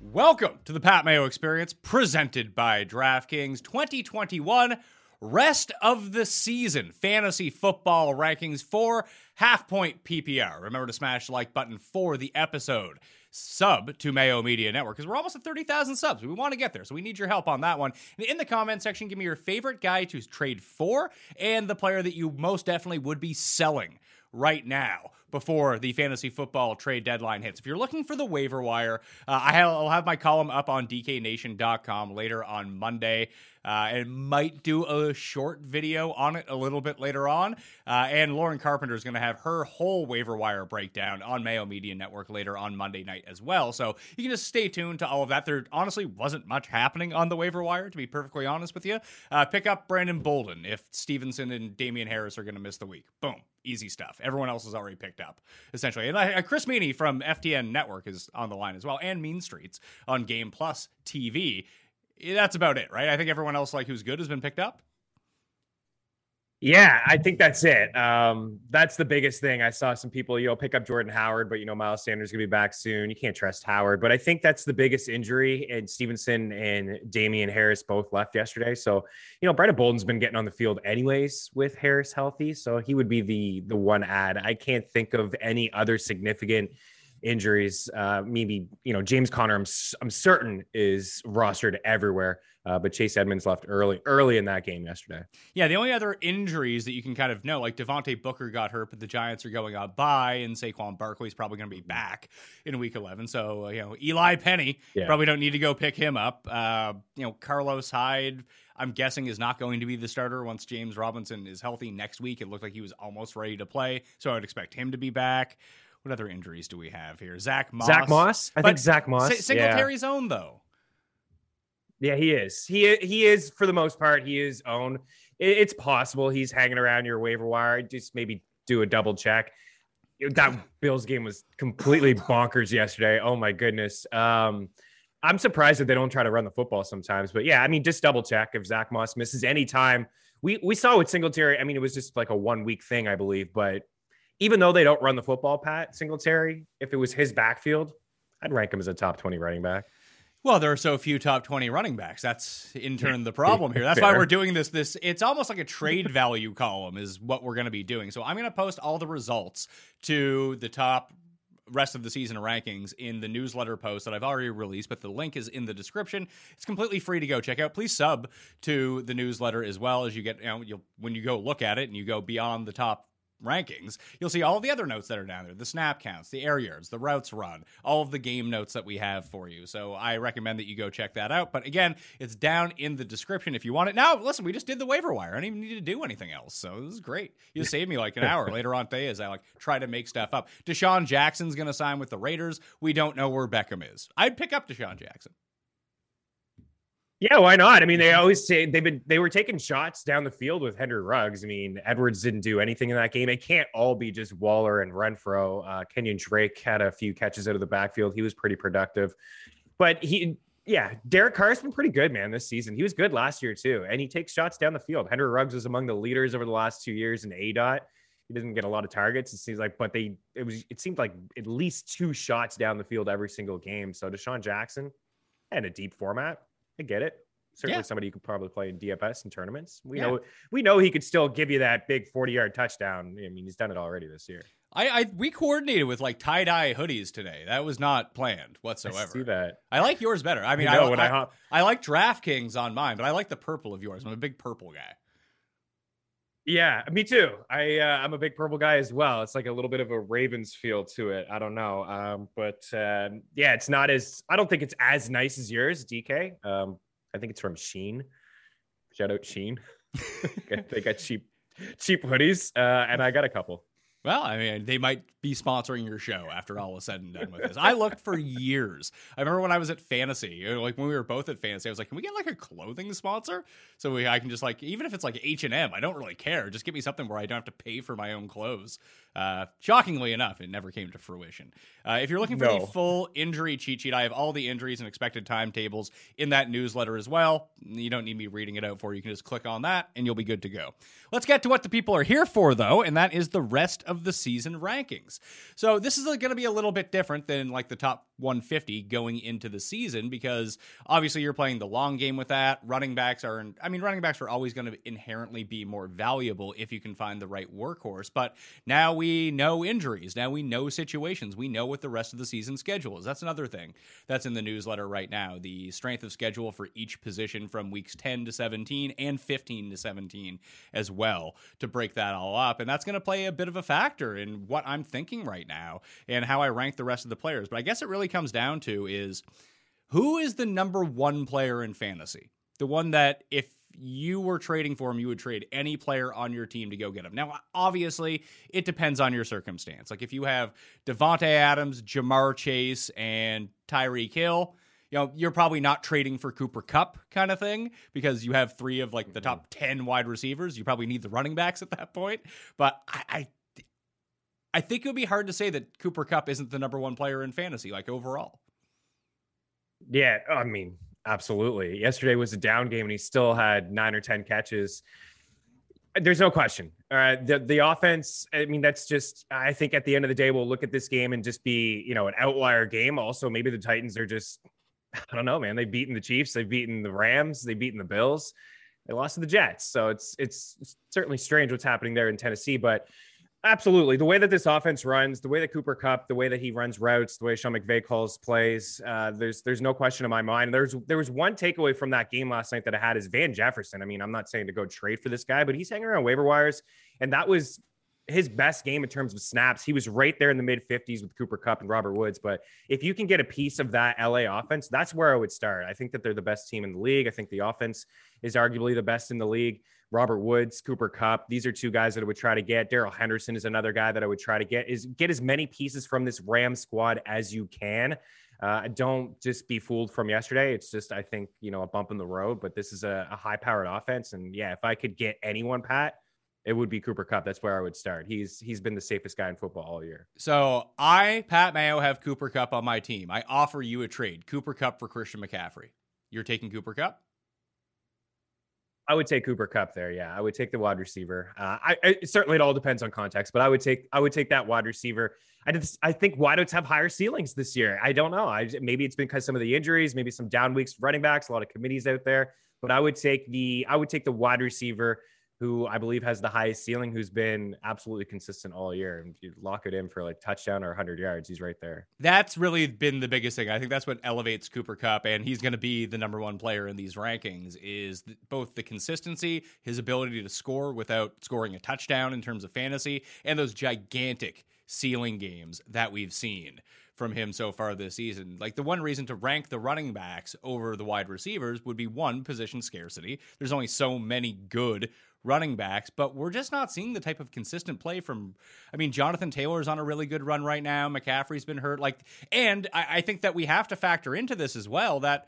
Welcome to the Pat Mayo Experience, presented by DraftKings 2021 rest of the season fantasy football rankings for half point PPR. Remember to smash the like button for the episode. Sub to Mayo Media Network because we're almost at 30,000 subs. We want to get there, so we need your help on that one. And in the comment section, give me your favorite guy to trade for and the player that you most definitely would be selling right now before the fantasy football trade deadline hits. If you're looking for the waiver wire, uh, I'll have my column up on dknation.com later on Monday. Uh, and might do a short video on it a little bit later on. Uh, and Lauren Carpenter is going to have her whole waiver wire breakdown on Mayo Media Network later on Monday night as well. So you can just stay tuned to all of that. There honestly wasn't much happening on the waiver wire, to be perfectly honest with you. Uh, pick up Brandon Bolden if Stevenson and Damien Harris are going to miss the week. Boom. Easy stuff. Everyone else is already picked up, essentially. And uh, Chris Meaney from FTN Network is on the line as well, and Mean Streets on Game Plus TV that's about it, right? I think everyone else like who's good has been picked up. Yeah, I think that's it. Um, that's the biggest thing. I saw some people, you know, pick up Jordan Howard, but you know, Miles Sanders gonna be back soon. You can't trust Howard, but I think that's the biggest injury. And Stevenson and Damien Harris both left yesterday. So, you know, Brandon Bolden's been getting on the field anyways with Harris healthy. So he would be the the one ad. I can't think of any other significant injuries. Uh, maybe you know James Conner. I'm I'm certain is rostered everywhere. Uh, but Chase Edmonds left early early in that game yesterday. Yeah, the only other injuries that you can kind of know, like Devontae Booker got hurt, but the Giants are going up by, and Saquon Barkley's probably going to be back in Week 11. So uh, you know Eli Penny yeah. probably don't need to go pick him up. Uh, you know Carlos Hyde. I'm guessing is not going to be the starter once James Robinson is healthy next week. It looked like he was almost ready to play, so I would expect him to be back. What other injuries do we have here? Zach Moss. Zach Moss. I but think Zach Moss. S- Singletary's yeah. own though. Yeah, he is. He he is for the most part. He is owned. It's possible he's hanging around your waiver wire. Just maybe do a double check. That Bills game was completely bonkers yesterday. Oh my goodness. Um, I'm surprised that they don't try to run the football sometimes. But yeah, I mean, just double check if Zach Moss misses any time. We we saw with Singletary. I mean, it was just like a one week thing, I believe. But even though they don't run the football, Pat Singletary, if it was his backfield, I'd rank him as a top 20 running back. Well, there are so few top 20 running backs. That's in turn the problem here. That's why we're doing this this it's almost like a trade value column is what we're going to be doing. So I'm going to post all the results to the top rest of the season rankings in the newsletter post that I've already released, but the link is in the description. It's completely free to go check out. Please sub to the newsletter as well as you get you know, you'll when you go look at it and you go beyond the top rankings, you'll see all the other notes that are down there the snap counts, the air yards, the routes run, all of the game notes that we have for you. So I recommend that you go check that out. But again, it's down in the description if you want it. Now, listen, we just did the waiver wire. I don't even need to do anything else. So this is great. You saved me like an hour later on today as I like try to make stuff up. DeSean Jackson's going to sign with the Raiders. We don't know where Beckham is. I'd pick up DeSean Jackson. Yeah, why not? I mean, they always say they've been they were taking shots down the field with Henry Ruggs. I mean, Edwards didn't do anything in that game. It can't all be just Waller and Renfro. Uh, Kenyon Drake had a few catches out of the backfield. He was pretty productive, but he, yeah, Derek Carr's been pretty good, man, this season. He was good last year too, and he takes shots down the field. Henry Ruggs was among the leaders over the last two years in ADOT. He doesn't get a lot of targets. It seems like, but they it was it seemed like at least two shots down the field every single game. So DeSean Jackson and a deep format. I get it. Certainly Yeah. somebody you could probably play in DFS and tournaments. We Yeah. know we know he could still give you that big 40 yard touchdown. I mean, he's done it already this year. I, I we coordinated with like tie dye hoodies today. That was not planned whatsoever. I see that. I like yours better. I mean, You know, I, when I, I I like DraftKings on mine, but I like the purple of yours. I'm a big purple guy. Yeah, me too. I uh, I'm a big purple guy as well. It's like a little bit of a Ravens feel to it. I don't know, um, but um, yeah, it's not as. I don't think it's as nice as yours, DK. Um, I think it's from Shein. Shout out Shein. they got cheap cheap hoodies, uh, and I got a couple. Well, I mean, they might be sponsoring your show after all is said and done with this. I looked for years. I remember when I was at Fantasy, like when we were both at Fantasy, I was like, "Can we get like a clothing sponsor so we, I can just like, even if it's like H and M, I don't really care. Just give me something where I don't have to pay for my own clothes." Uh, shockingly enough, it never came to fruition. Uh, if you're looking for No. the full injury cheat sheet, I have all the injuries and expected timetables in that newsletter as well. You don't need me reading it out for you. You can just click on that and you'll be good to go. Let's get to what the people are here for, though, and that is the rest of the season rankings. So this is going to be a little bit different than like the top 150 going into the season because obviously you're playing the long game with that. Running backs are, I mean, running backs are always going to inherently be more valuable if you can find the right workhorse. But now we know injuries. Now we know situations. We know what the rest of the season schedule is. That's another thing that's in the newsletter right now. The strength of schedule for each position from weeks 10 to 17 and 15 to 17 as well to break that all up. And that's going to play a bit of a factor in what I'm thinking right now and how I rank the rest of the players. But I guess it really comes down to is who is the number one player in fantasy? The one that if you were trading for him, you would trade any player on your team to go get him. Now, obviously, it depends on your circumstance. Like if you have Davante Adams, Ja'Marr Chase, and Tyreek Hill, you know, you're probably not trading for Cooper Kupp kind of thing because you have three of like the mm-hmm. top 10 wide receivers. You probably need the running backs at that point. But I, I I think it would be hard to say that Cooper Kupp isn't the number one player in fantasy, like overall. Yeah, I mean, absolutely. Yesterday was a down game, and he still had nine or ten catches. There's no question. Right, the the offense. I mean, that's just. I think at the end of the day, we'll look at this game and just be, you know, an outlier game. Also, maybe the Titans are just. I don't know, man. They've beaten the Chiefs. They've beaten the Rams. They've beaten the Bills. They lost to the Jets. So it's it's certainly strange what's happening there in Tennessee, but. Absolutely. The way that this offense runs, the way that Cooper Kupp, the way that he runs routes, the way Sean McVay calls plays, uh, there's there's no question in my mind. There's there was one takeaway from that game last night that I had is Van Jefferson. I mean, I'm not saying to go trade for this guy, but he's hanging around waiver wires, and that was his best game in terms of snaps. He was right there in the mid 50s with Cooper Kupp and Robert Woods. But if you can get a piece of that LA offense, that's where I would start. I think that they're the best team in the league. I think the offense is arguably the best in the league. Robert Woods, Cooper Kupp. These are two guys that I would try to get. Darrell Henderson is another guy that I would try to get. Is get as many pieces from this Ram squad as you can. Uh, don't just be fooled from yesterday. It's just I think you know a bump in the road, but this is a, a high-powered offense, and yeah, if I could get anyone, Pat, it would be Cooper Kupp. That's where I would start. He's he's been the safest guy in football all year. So I, Pat Mayo, have Cooper Kupp on my team. I offer you a trade: Cooper Kupp for Christian McCaffrey. You're taking Cooper Kupp. I would take Cooper Kupp there. Yeah, I would take the wide receiver. Uh, I, I certainly it all depends on context, but I would take I would take that wide receiver. I just I think wideouts have higher ceilings this year. I don't know. I maybe it's because some of the injuries, maybe some down weeks running backs, a lot of committees out there. But I would take the I would take the wide receiver who I believe has the highest ceiling, who's been absolutely consistent all year. And you lock it in for like touchdown or 100 yards, he's right there. That's really been the biggest thing. I think that's what elevates Cooper Kupp, and he's going to be the number one player in these rankings. Is th- both the consistency, his ability to score without scoring a touchdown in terms of fantasy, and those gigantic ceiling games that we've seen from him so far this season. Like the one reason to rank the running backs over the wide receivers would be one position scarcity. There's only so many good running backs, but we're just not seeing the type of consistent play from. I mean, Jonathan Taylor's on a really good run right now. McCaffrey's been hurt. Like, and I, I think that we have to factor into this as well that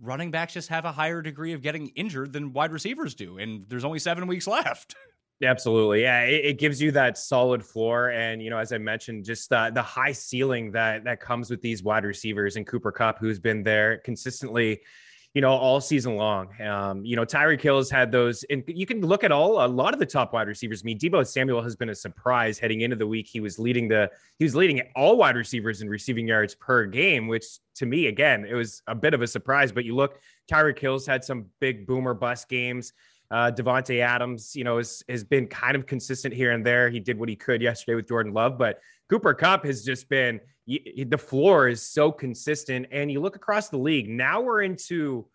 running backs just have a higher degree of getting injured than wide receivers do, and there's only seven weeks left. Absolutely. Yeah. It, it, gives you that solid floor. And, you know, as I mentioned, just uh, the high ceiling that that comes with these wide receivers and Cooper Kupp, who's been there consistently, you know, all season long. Um, you know, Tyreek Hill has had those, and you can look at all a lot of the top wide receivers. I mean, Deebo Samuel has been a surprise heading into the week. He was leading the he was leading all wide receivers in receiving yards per game, which to me, again, it was a bit of a surprise. But you look, Tyreek Hill's had some big boomer bust games. Uh, Davante Adams, you know, has, has been kind of consistent here and there. He did what he could yesterday with Jordan Love, but Cooper Kupp has just been the floor is so consistent. And you look across the league, now we're into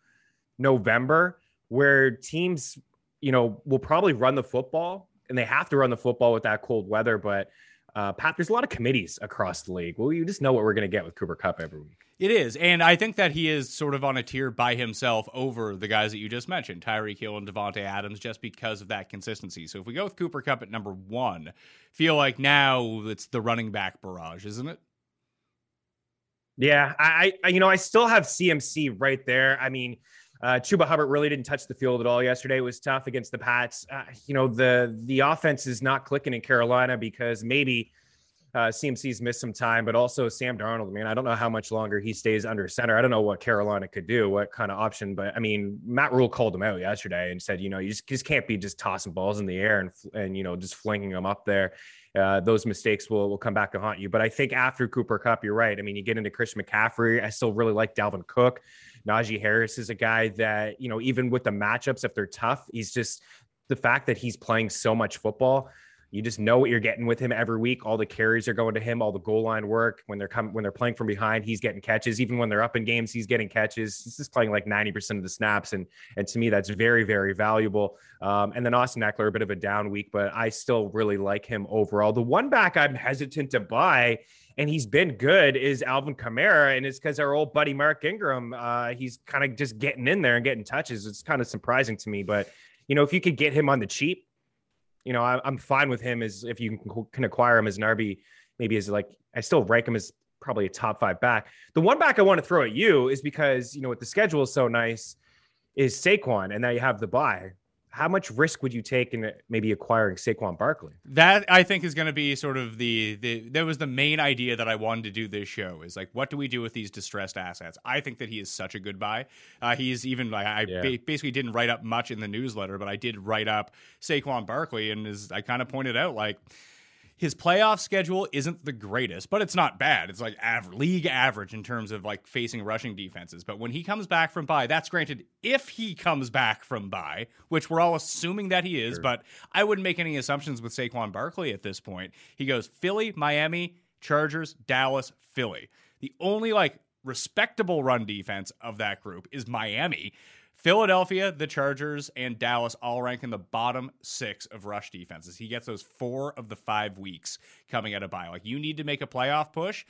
November where teams, you know, will probably run the football and they have to run the football with that cold weather. But uh, Pat, there's a lot of committees across the league. Well, you just know what we're going to get with Cooper Kupp every week. It is. And I think that he is sort of on a tier by himself over the guys that you just mentioned, Tyreek Hill and Davante Adams, just because of that consistency. So if we go with Cooper Kupp at number one, feel like now it's the running back barrage, isn't it? Yeah, I, I you know, I still have CMC right there. I mean, uh, Chuba Hubbard really didn't touch the field at all yesterday. It was tough against the Pats. Uh, you know, the the offense is not clicking in Carolina because maybe uh, CMC's missed some time, but also Sam Darnold. Man, I don't know how much longer he stays under center. I don't know what Carolina could do, what kind of option. But I mean, Matt Rhule called him out yesterday and said, you know, you just, just can't be just tossing balls in the air and and you know just flinging them up there. Uh, those mistakes will will come back to haunt you. But I think after Cooper Kupp, you're right. I mean, you get into Chris McCaffrey. I still really like Dalvin Cook. Najee Harris is a guy that you know, even with the matchups, if they're tough, he's just the fact that he's playing so much football you just know what you're getting with him every week. All the carries are going to him, all the goal line work. When they're coming, when they're playing from behind, he's getting catches. Even when they're up in games, he's getting catches. He's just playing like 90% of the snaps. And and to me, that's very, very valuable. Um, and then Austin Ekeler, a bit of a down week, but I still really like him overall. The one back I'm hesitant to buy and he's been good is Alvin Kamara, and it's because our old buddy Mark Ingram, uh, he's kind of just getting in there and getting touches. It's kind of surprising to me, but you know, if you could get him on the cheap, you know, I, am fine with him as if you can, can acquire him as an RB, maybe as like I still rank him as probably a top five back. The one back I want to throw at you is because you know with the schedule is so nice is Saquon, and now you have the bye how much risk would you take in maybe acquiring Saquon Barkley? That I think is going to be sort of the the that was the main idea that I wanted to do this show is like what do we do with these distressed assets? I think that he is such a good buy. Uh, he's even I, I yeah. ba- basically didn't write up much in the newsletter, but I did write up Saquon Barkley, and as I kind of pointed out, like his playoff schedule isn't the greatest, but it's not bad. It's like average, league average in terms of like facing rushing defenses. But when he comes back from bye, that's granted if he comes back from bye, which we're all assuming that he is, sure. but I wouldn't make any assumptions with Saquon Barkley at this point. He goes Philly, Miami, Chargers, Dallas, Philly. The only like respectable run defense of that group is Miami. Philadelphia, the Chargers, and Dallas all rank in the bottom six of rush defenses. He gets those four of the five weeks coming out of bye. Like you need to make a playoff push.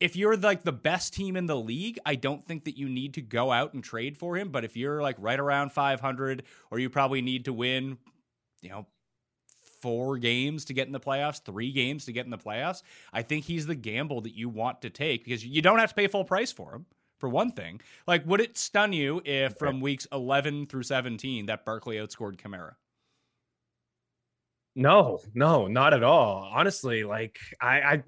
If you're like the best team in the league, I don't think that you need to go out and trade for him. But if you're like right around 500, or you probably need to win, you know, four games to get in the playoffs, three games to get in the playoffs, I think he's the gamble that you want to take because you don't have to pay full price for him for one thing. Like, would it stun you if from weeks 11 through 17 that Barkley outscored Kamara? No, no, not at all. Honestly, like I, I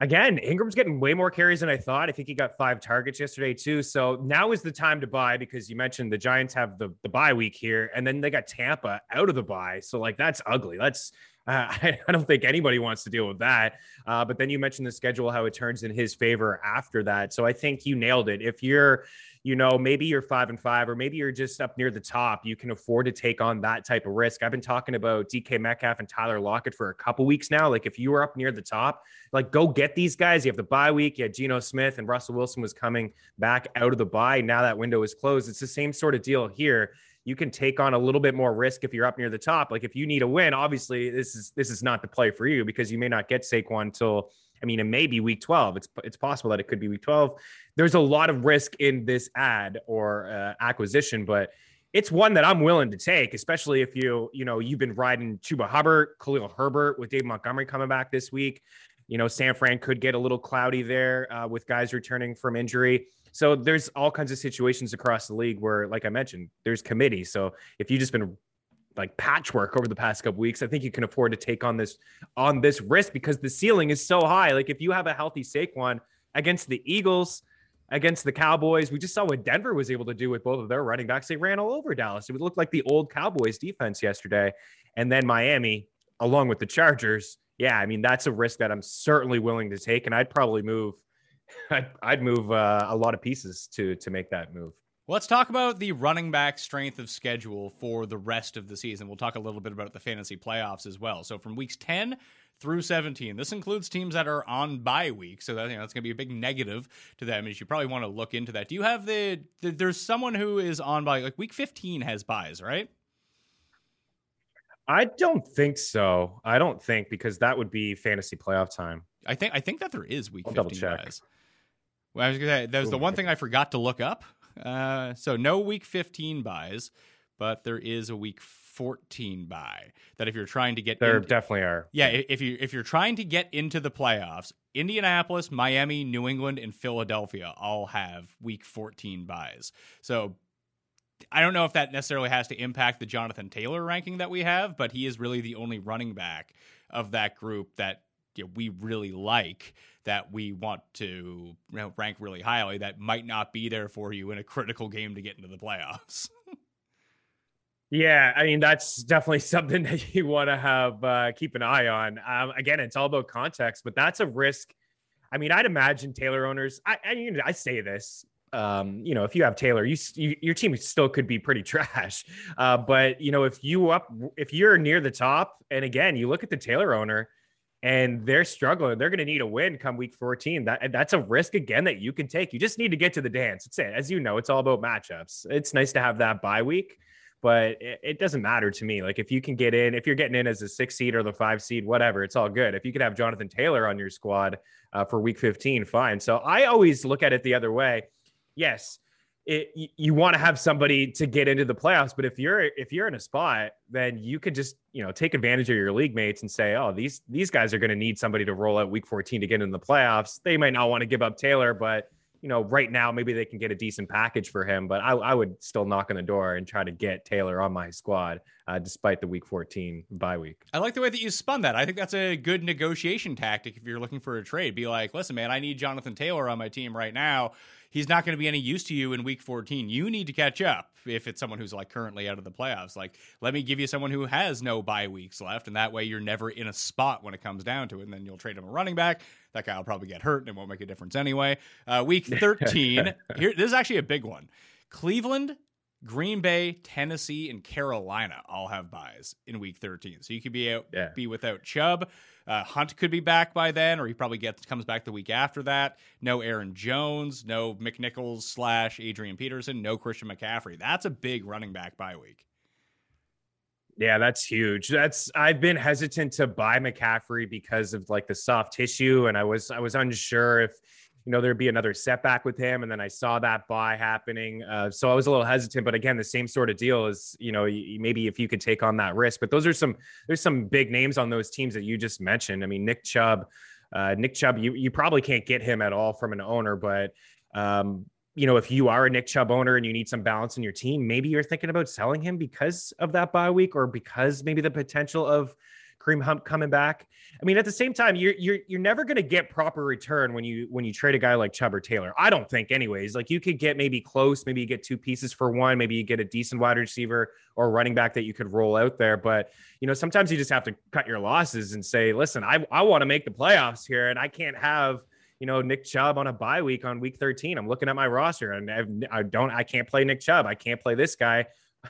again, Ingram's getting way more carries than I thought. I think he got five targets yesterday too. So now is the time to buy because you mentioned the Giants have the the bye week here, and then they got Tampa out of the bye. So like that's ugly. That's uh, I, I, don't think anybody wants to deal with that. Uh, but then you mentioned the schedule, how it turns in his favor after that. So I think you nailed it. If you're you know, maybe you're five and five, or maybe you're just up near the top. You can afford to take on that type of risk. I've been talking about DK Metcalf and Tyler Lockett for a couple weeks now. Like, if you were up near the top, like go get these guys. You have the bye week. You had Geno Smith and Russell Wilson was coming back out of the bye. Now that window is closed. It's the same sort of deal here. You can take on a little bit more risk if you're up near the top. Like if you need a win, obviously this is this is not the play for you because you may not get Saquon until I mean, it may be week 12. It's it's possible that it could be week 12. There's a lot of risk in this ad or uh, acquisition, but it's one that I'm willing to take, especially if you, you know, you've been riding Chuba Hubbard, Khalil Herbert with Dave Montgomery coming back this week. You know, San Fran could get a little cloudy there uh, with guys returning from injury. So there's all kinds of situations across the league where, like I mentioned, there's committees. So if you've just been like patchwork over the past couple weeks, I think you can afford to take on this on this risk because the ceiling is so high. Like if you have a healthy Saquon against the Eagles, against the Cowboys, we just saw what Denver was able to do with both of their running backs. They ran all over Dallas. It would look like the old Cowboys defense yesterday. And then Miami, along with the Chargers. Yeah, I mean that's a risk that I'm certainly willing to take, and I'd probably move. I'd, I'd move uh, a lot of pieces to to make that move. Let's talk about the running back strength of schedule for the rest of the season. We'll talk a little bit about the fantasy playoffs as well. So from weeks 10 through 17, this includes teams that are on bye week. So that, you know, that's going to be a big negative to them. And you probably want to look into that. Do you have the, the there's someone who is on by like week 15 has buys, right? I don't think so. I don't think because that would be fantasy playoff time. I think I think that there is week I'll 15 double check. buys. Well, I was gonna say that was the one thing I forgot to look up. Uh, so no week 15 buys, but there is a week 14 buy that if you're trying to get There in- definitely are. yeah, if you if you're trying to get into the playoffs, Indianapolis, Miami, New England, and Philadelphia all have week 14 buys. So I don't know if that necessarily has to impact the Jonathan Taylor ranking that we have, but he is really the only running back of that group that you know, we really like that we want to you know, rank really highly that might not be there for you in a critical game to get into the playoffs. Yeah, I mean that's definitely something that you want to have uh, keep an eye on. Um, again, it's all about context, but that's a risk. I mean, I'd imagine Taylor owners. I I, you know, I say this. Um, you know, if you have Taylor, you, you your team still could be pretty trash. Uh, but you know, if you up, if you're near the top, and again, you look at the Taylor owner, and they're struggling, they're going to need a win come week 14. That that's a risk again that you can take. You just need to get to the dance. It's it. As you know, it's all about matchups. It's nice to have that bye week but it, it doesn't matter to me. Like if you can get in, if you're getting in as a six seed or the five seed, whatever, it's all good. If you could have Jonathan Taylor on your squad uh, for week 15, fine. So I always look at it the other way. Yes, it, you, want to have somebody to get into the playoffs, but if you're if you're in a spot, then you could just you know take advantage of your league mates and say, oh, these these guys are going to need somebody to roll out week 14 to get in the playoffs. They might not want to give up Taylor, but you know, right now maybe they can get a decent package for him, but I, I would still knock on the door and try to get Taylor on my squad, uh, despite the Week 14 bye week. I like the way that you spun that. I think that's a good negotiation tactic if you're looking for a trade. Be like, listen, man, I need Jonathan Taylor on my team right now. He's not going to be any use to you in week 14. You need to catch up if it's someone who's like currently out of the playoffs. Like, let me give you someone who has no bye weeks left, and that way you're never in a spot when it comes down to it. And then you'll trade him a running back. That guy will probably get hurt and it won't make a difference anyway. Uh, week 13, here, this is actually a big one. Cleveland, Green Bay, Tennessee, and Carolina all have buys in Week 13, so you could be out, Yeah. be without Chubb. Uh, Hunt could be back by then, or he probably gets comes back the week after that. No Aaron Jones, no McNichols slash Adrian Peterson, no Christian McCaffrey. That's a big running back bye week. Yeah, that's huge. That's I've been hesitant to buy McCaffrey because of like the soft tissue, and I was I was unsure if you know there'd be another setback with him, and then I saw that buy happening, uh, so I was a little hesitant. But again, the same sort of deal is you know maybe if you could take on that risk. But those are some there's some big names on those teams that you just mentioned. I mean, Nick Chubb, uh, Nick Chubb, you you probably can't get him at all from an owner, but um, you know, if you are a Nick Chubb owner and you need some balance in your team, maybe you're thinking about selling him because of that bye week or because maybe the potential of Kareem Hunt coming back. I mean, at the same time, you're you're you're never going to get proper return when you when you trade a guy like Chubb or Taylor. I don't think, anyways. Like you could get maybe close, maybe you get two pieces for one, maybe you get a decent wide receiver or running back that you could roll out there. But you know, sometimes you just have to cut your losses and say, listen, I I want to make the playoffs here, and I can't have you know, Nick Chubb on a bye week on week 13. I'm looking at my roster and I've, I don't, I can't play Nick Chubb. I can't play this guy.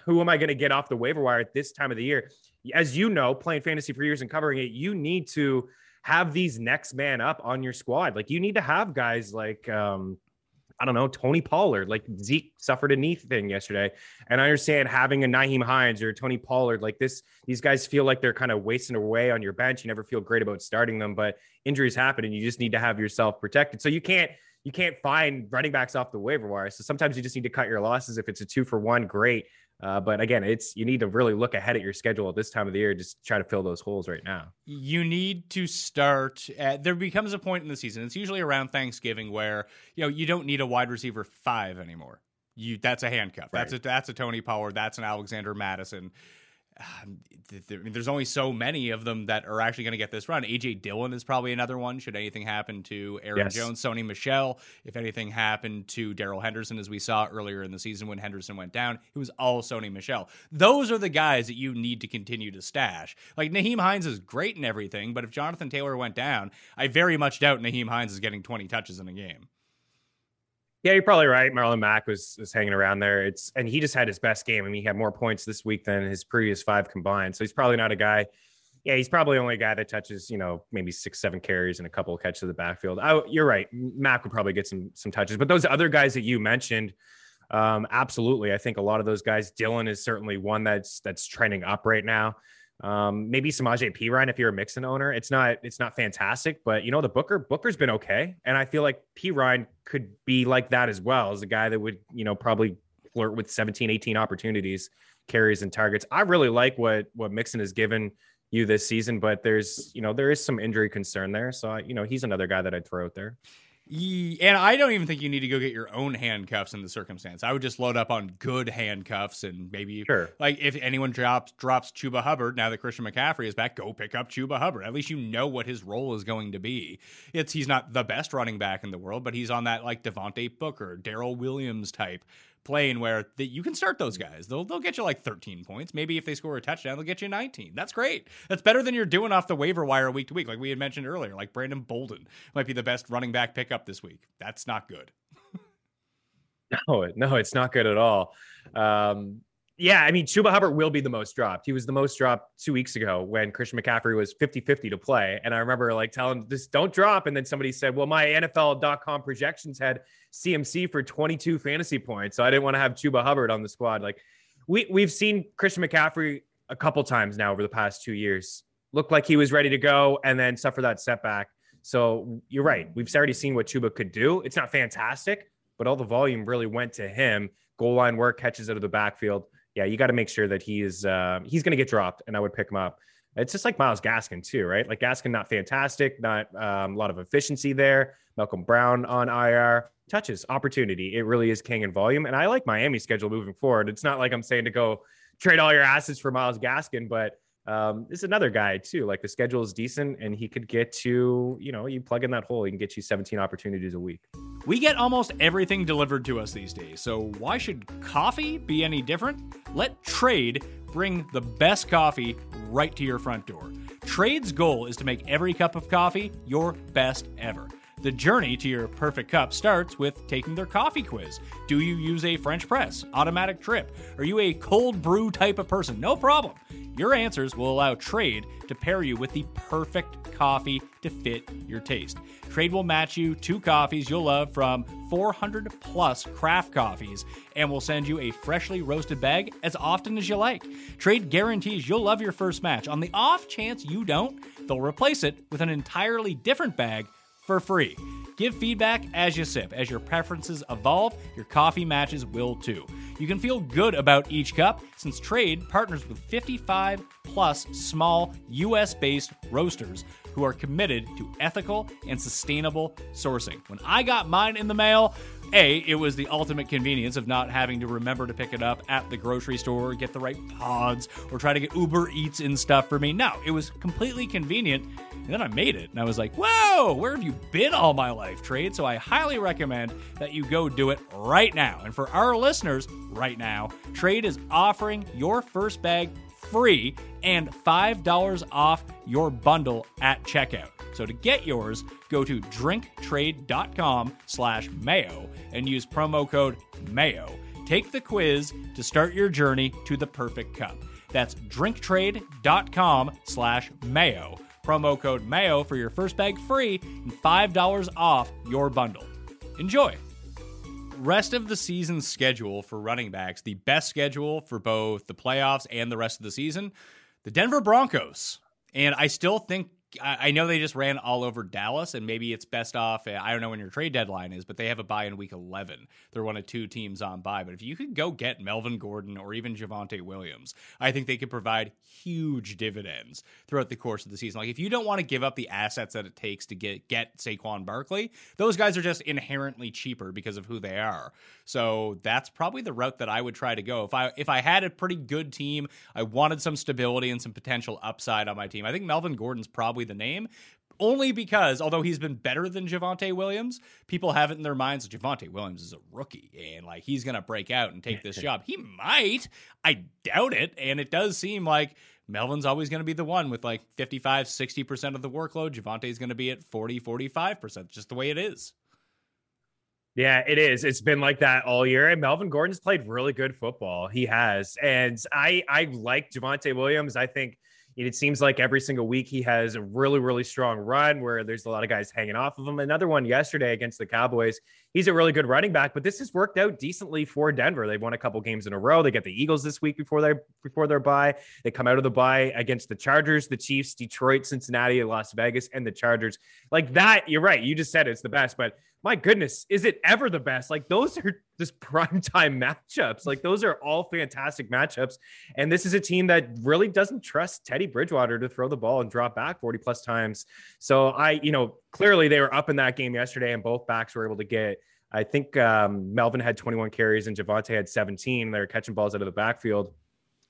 Who am I going to get off the waiver wire at this time of the year? As you know, playing fantasy for years and covering it, you need to have these next man up on your squad. Like you need to have guys like, um, I don't know, Tony Pollard. Like Zeke suffered a knee thing yesterday. And I understand having a Nyheim Hines or Tony Pollard like this, these guys feel like they're kind of wasting away on your bench. You never feel great about starting them, but injuries happen and you just need to have yourself protected. So you can't you can't find running backs off the waiver wire. So sometimes you just need to cut your losses. If it's a two for one, great. Uh, but again, it's you need to really look ahead at your schedule at this time of the year. Just try to fill those holes right now. You need to start. At, there becomes a point in the season. It's usually around Thanksgiving where you know you don't need a wide receiver five anymore. You that's a handcuff. Right. That's a that's a Tony Pollard. That's an Alexander Um, there's only so many of them that are actually going to get this run. AJ Dillon is probably another one. Should anything happen to Aaron yes. Jones, Sony Michel, if anything happened to Darrell Henderson, as we saw earlier in the season when Henderson went down, it was all Sony Michel. Those are the guys that you need to continue to stash. Like Nyheim Hines is great and everything, but if Jonathan Taylor went down, I very much doubt Nyheim Hines is getting 20 touches in a game. Yeah, you're probably right. Marlon Mack was was hanging around there. It's and he just had his best game. I mean, he had more points this week than his previous five combined. So he's probably not a guy. Yeah, he's probably only a guy that touches, you know, maybe six, seven carries and a couple of catches to the backfield. I, you're right. Mack would probably get some some touches, but those other guys that you mentioned, um, absolutely. I think a lot of those guys. Dillon is certainly one that's that's trending up right now. Um, maybe Samaje Perine if you're a Mixon owner. It's not it's not fantastic, but you know the Booker Booker's been okay, and I feel like Perine could be like that as well as a guy that would you know probably flirt with 17, 18 opportunities, carries and targets. I really like what what Mixon has given you this season, but there's you know there is some injury concern there, so you know he's another guy that I'd throw out there. And I don't even think you need to go get your own handcuffs in the circumstance. I would just load up on good handcuffs and maybe sure. like if anyone drops drops Chuba Hubbard now that Christian McCaffrey is back, go pick up Chuba Hubbard. At least you know what his role is going to be. It's he's not the best running back in the world, but he's on that like Devontae Booker, Darrel Williams type playing where the, you can start those guys. They'll they'll get you like 13 points. Maybe if they score a touchdown, they'll get you 19. That's great. That's better than you're doing off the waiver wire week to week, like we had mentioned earlier. Like Brandon Bolden might be the best running back pickup this week. That's not good. no, no, it's not good at all. Um, yeah, I mean, Chuba Hubbard will be the most dropped. He was the most dropped two weeks ago when Christian McCaffrey was 50 50 to play. And I remember like telling this, don't drop. And then somebody said, well, my NFL.com projections had CMC for 22 fantasy points. So I didn't want to have Chuba Hubbard on the squad. Like we, we've seen Christian McCaffrey a couple times now over the past two years look like he was ready to go and then suffer that setback. So you're right. We've already seen what Chuba could do. It's not fantastic, but all the volume really went to him. Goal line work, catches out of the backfield yeah, you got to make sure that he's uh, he's going to get dropped, and I would pick him up. It's just like Myles Gaskin too, right? Like Gaskin, not fantastic, not um, a lot of efficiency there. Malcolm Brown on IR touches opportunity. It really is king in volume, and I like Miami's schedule moving forward. It's not like I'm saying to go trade all your assets for Myles Gaskin, but um, this is another guy too. Like the schedule is decent, and he could get to you know you plug in that hole, he can get you 17 opportunities a week. We get almost everything delivered to us these days, so why should coffee be any different? Let Trade bring the best coffee right to your front door. Trade's goal is to make every cup of coffee your best ever. The journey to your perfect cup starts with taking their coffee quiz. Do you use a French press, automatic drip? Are you a cold brew type of person? No problem. Your answers will allow Trade to pair you with the perfect coffee to fit your taste. Trade will match you two coffees you'll love from 400 plus craft coffees and will send you a freshly roasted bag as often as you like. Trade guarantees you'll love your first match. On the off chance you don't, they'll replace it with an entirely different bag for free. Give feedback as you sip. As your preferences evolve, your coffee matches will too. You can feel good about each cup since Trade partners with 55 plus small US based roasters who are committed to ethical and sustainable sourcing. When I got mine in the mail, a, it was the ultimate convenience of not having to remember to pick it up at the grocery store, get the right pods, or try to get Uber Eats and stuff for me. No, it was completely convenient. And then I made it, and I was like, whoa, where have you been all my life, Trade? So I highly recommend that you go do it right now. And for our listeners, right now, Trade is offering your first bag free and $5 off your bundle at checkout. So to get yours, go to drinktrade.com slash mayo and use promo code MAYO. Take the quiz to start your journey to the perfect cup. That's drinktrade.com slash mayo. Promo code MAYO for your first bag free and $5 off your bundle. Enjoy! Rest of the season schedule for running backs, the best schedule for both the playoffs and the rest of the season, the Denver Broncos. And I still think I know they just ran all over Dallas, and maybe it's best off. I don't know when your trade deadline is, but they have a buy in week 11. They're one of two teams on buy. But if you could go get Melvin Gordon or even Javonte Williams, I think they could provide huge dividends throughout the course of the season. Like if you don't want to give up the assets that it takes to get get Saquon Barkley, those guys are just inherently cheaper because of who they are. So that's probably the route that I would try to go. If I if I had a pretty good team, I wanted some stability and some potential upside on my team. I think Melvin Gordon's probably the name. Only because, although he's been better than Javonte Williams, people have it in their minds that Javonte Williams is a rookie and like he's to break out and take this job. He might. I doubt it. And it does seem like Melvin's always going to be the one with like 55, 60% of the workload. Javonte's going to be at 40, 45%, just the way it is. Yeah, it is. It's been like that all year. And Melvin Gordon's played really good football. He has. And I I like Javonte Williams. I think it seems like every single week he has a really, really strong run where there's a lot of guys hanging off of him. Another one yesterday against the Cowboys. He's a really good running back, but this has worked out decently for Denver. They've won a couple games in a row. They get the Eagles this week before they before their bye. They come out of the bye against the Chargers, the Chiefs, Detroit, Cincinnati, Las Vegas, and the Chargers. Like that, you're right. You just said it's the best, but my goodness, is it ever the best? Like those are just prime time matchups. Like those are all fantastic matchups. And this is a team that really doesn't trust Teddy Bridgewater to throw the ball and drop back 40 plus times. So I, you know, clearly they were up in that game yesterday and both backs were able to get I think um, Melvin had 21 carries and Javonte had 17. They're catching balls out of the backfield.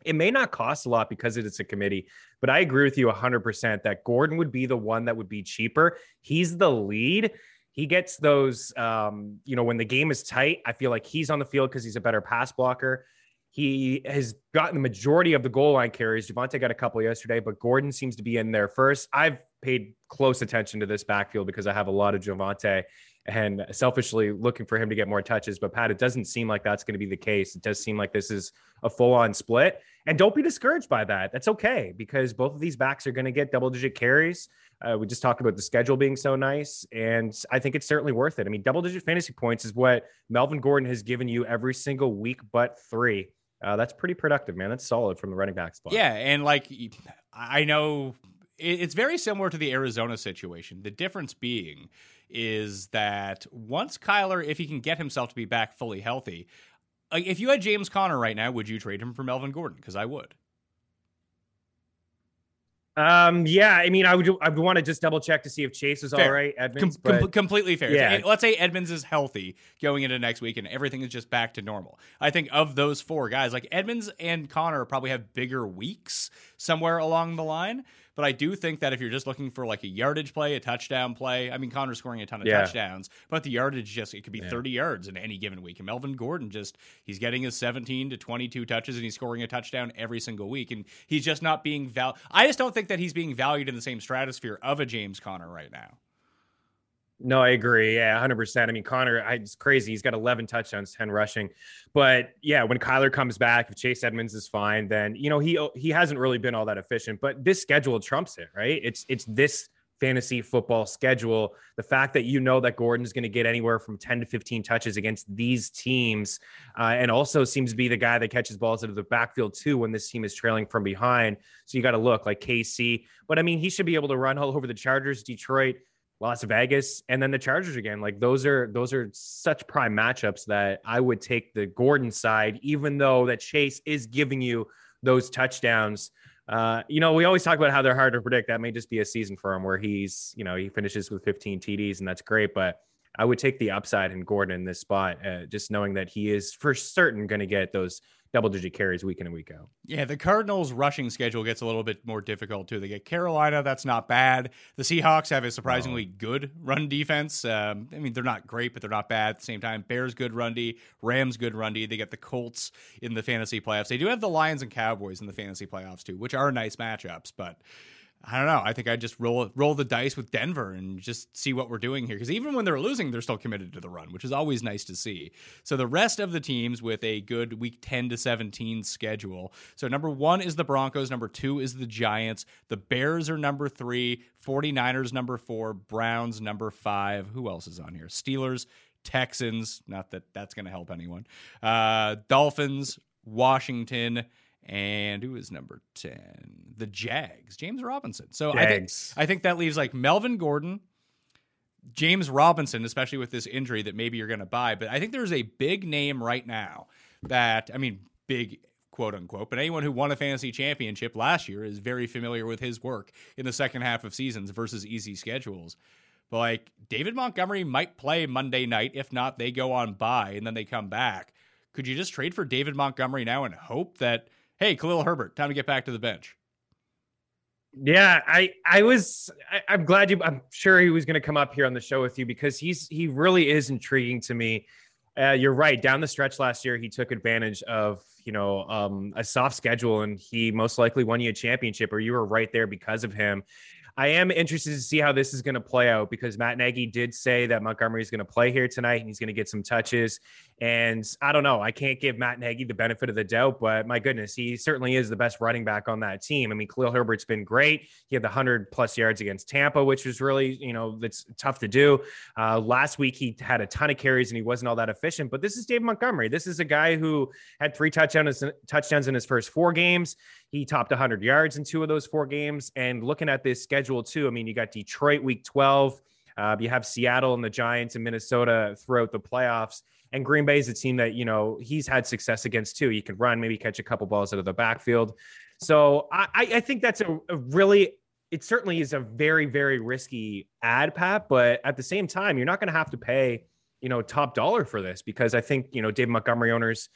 It may not cost a lot because it's a committee, but I agree with you 100% that Gordon would be the one that would be cheaper. He's the lead he gets those um, you know when the game is tight i feel like he's on the field because he's a better pass blocker. He has gotten the majority of the goal line carries. Javonte got a couple yesterday but gordon seems to be in there first. I've paid close attention to this backfield because i have a lot of Javonte and selfishly looking for him to get more touches but pat it doesn't seem like that's going to be the case it does seem like this is a full-on split and don't be discouraged by that that's okay because both of these backs are going to get double digit carries uh, we just talked about the schedule being so nice, and I think it's certainly worth it. I mean, double digit fantasy points is what Melvin Gordon has given you every single week but three. Uh, that's pretty productive, man. That's solid from the running back spot. Yeah, and like I know it's very similar to the Arizona situation. The difference being is that once Kyler, if he can get himself to be back fully healthy, like if you had James Conner right now, would you trade him for Melvin Gordon? Because I would. Um, yeah, I mean, I would I would want to just double check to see if Chase is fair. all right. Edmonds, Com- but, completely fair. Yeah. let's say Edmonds is healthy going into next week and everything is just back to normal. I think of those four guys, like Edmonds and Conner, probably have bigger weeks somewhere along the line. But I do think that if you're just looking for like a yardage play, a touchdown play, I mean, Conner's scoring a ton of yeah. touchdowns, but the yardage just, it could be yeah. 30 yards in any given week. And Melvin Gordon just, he's getting his 17 to 22 touches and he's scoring a touchdown every single week. And he's just not being val. I just don't think that he's being valued in the same stratosphere of a James Conner right now. No, I agree. Yeah, 100%. I mean, Conner, I, it's crazy. He's got 11 touchdowns, 10 rushing. But yeah, when Kyler comes back, if Chase Edmonds is fine, then, you know, he he hasn't really been all that efficient, but this schedule trumps it, right? It's it's this fantasy football schedule. The fact that you know that Gordon's going to get anywhere from 10 to 15 touches against these teams, uh, and also seems to be the guy that catches balls out of the backfield too when this team is trailing from behind. So you got to look like KC. But I mean, he should be able to run all over the Chargers, Detroit. Las Vegas and then the Chargers again. Like those are those are such prime matchups that I would take the Gordon side, even though that Chase is giving you those touchdowns. Uh, you know, we always talk about how they're hard to predict. That may just be a season for him where he's, you know, he finishes with 15 TDs and that's great. But I would take the upside in Gordon in this spot, uh, just knowing that he is for certain going to get those double digit carries week in and week out. Yeah, the Cardinals' rushing schedule gets a little bit more difficult too. They get Carolina, that's not bad. The Seahawks have a surprisingly good run defense. Um, I mean, they're not great, but they're not bad at the same time. Bears good run D, Rams good run D. They get the Colts in the fantasy playoffs. They do have the Lions and Cowboys in the fantasy playoffs too, which are nice matchups, but I don't know. I think I just roll roll the dice with Denver and just see what we're doing here. Because even when they're losing, they're still committed to the run, which is always nice to see. So the rest of the teams with a good week 10 to 17 schedule. So number one is the Broncos. Number two is the Giants. The Bears are number three. 49ers number four. Browns number five. Who else is on here? Steelers, Texans. Not that that's going to help anyone. Uh, Dolphins, Washington and who is number 10 the jags james robinson. So I think, I think that leaves like melvin gordon james robinson especially with this injury that maybe you're going to buy. But i think there's a big name right now that i mean big quote unquote but anyone who won a fantasy championship last year is very familiar with his work in the second half of seasons versus easy schedules. But like david montgomery might play monday night if not they go on by and then they come back. Could you just trade for david montgomery now and hope that hey, Khalil Herbert, time to get back to the bench. Yeah, I I was I, am glad you. I'm sure he was going to come up here on the show with you because he's he really is intriguing to me. Uh, you're right. Down the stretch last year, he took advantage of you know um, a soft schedule, and he most likely won you a championship, or you were right there because of him. I am interested to see how this is going to play out because Matt Nagy did say that Montgomery is going to play here tonight and he's going to get some touches. And I don't know, I can't give Matt Nagy the benefit of the doubt, but my goodness, he certainly is the best running back on that team. I mean, Khalil Herbert's been great. He had the 100 plus yards against Tampa, which was really, you know, that's tough to do. Uh, last week, he had a ton of carries and he wasn't all that efficient, but this is Dave Montgomery. This is a guy who had three touchdowns, touchdowns in his first four games. He topped 100 yards in two of those four games. And looking at this schedule, too, I mean, you got Detroit week 12. Uh, you have Seattle and the Giants and Minnesota throughout the playoffs. And Green Bay is a team that, you know, he's had success against too. He can run, maybe catch a couple balls out of the backfield. So I, I think that's a, a really, it certainly is a very, very risky ad, Pat. But at the same time, you're not going to have to pay, you know, top dollar for this because I think, you know, Dave Montgomery owners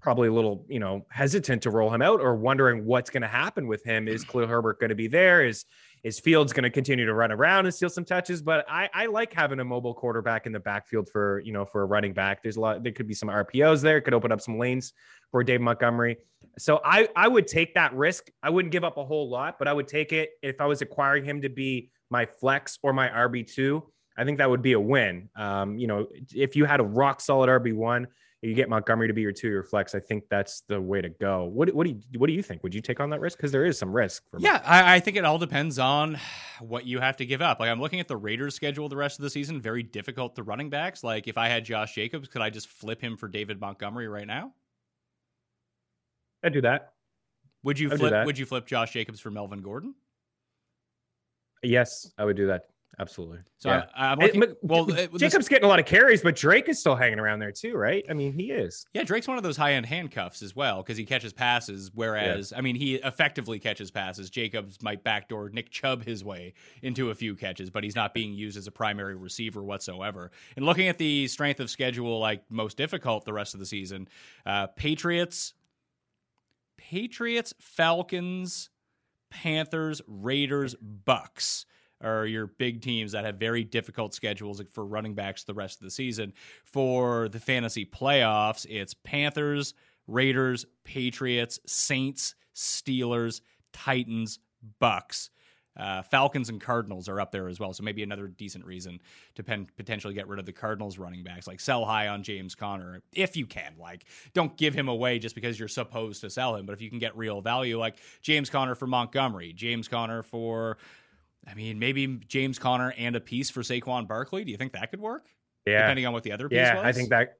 probably a little, you know, hesitant to roll him out or wondering what's going to happen with him. Is Khalil Herbert going to be there? Is is Fields going to continue to run around and steal some touches? But I, I like having a mobile quarterback in the backfield for you know for a running back. There's a lot. There could be some RPOs there. It Could open up some lanes for Dave Montgomery. So I I would take that risk. I wouldn't give up a whole lot, but I would take it if I was acquiring him to be my flex or my RB two. I think that would be a win. Um, you know, if you had a rock solid RB one you get Montgomery to be your two year flex, I think that's the way to go. What, what do you what do you think? Would you take on that risk? Because there is some risk. yeah, I, I, think it all depends on what you have to give up. Like I'm looking at the Raiders' schedule the rest of the season. Very difficult to running backs. Like if I had Josh Jacobs, could I just flip him for David Montgomery right now? I'd do that. Would you flip? Would you flip Josh Jacobs for Melvin Gordon? Yes, I would do that. Absolutely. So yeah. I, am looking. It, well, Jacob's this, getting a lot of carries, but Drake is still hanging around there too, right? I mean, he is. Yeah, Drake's one of those high end handcuffs as well because he catches passes. Whereas, yeah. I mean, he effectively catches passes. Jacobs might backdoor Nick Chubb his way into a few catches, but he's not being used as a primary receiver whatsoever. And looking at the strength of schedule, like most difficult the rest of the season, uh, Patriots, Patriots, Falcons, Panthers, Raiders, Bucks are your big teams that have very difficult schedules for running backs the rest of the season. For the fantasy playoffs, it's Panthers, Raiders, Patriots, Saints, Steelers, Titans, Bucks. Uh, Falcons and Cardinals are up there as well, so maybe another decent reason to pen- potentially get rid of the Cardinals running backs. Like sell high on James Conner if you can. Like don't give him away just because you're supposed to sell him, but if you can get real value, like James Conner for Montgomery, James Conner for I mean, maybe James Conner and a piece for Saquon Barkley. Do you think that could work? Yeah. Depending on what the other piece yeah, was? I think that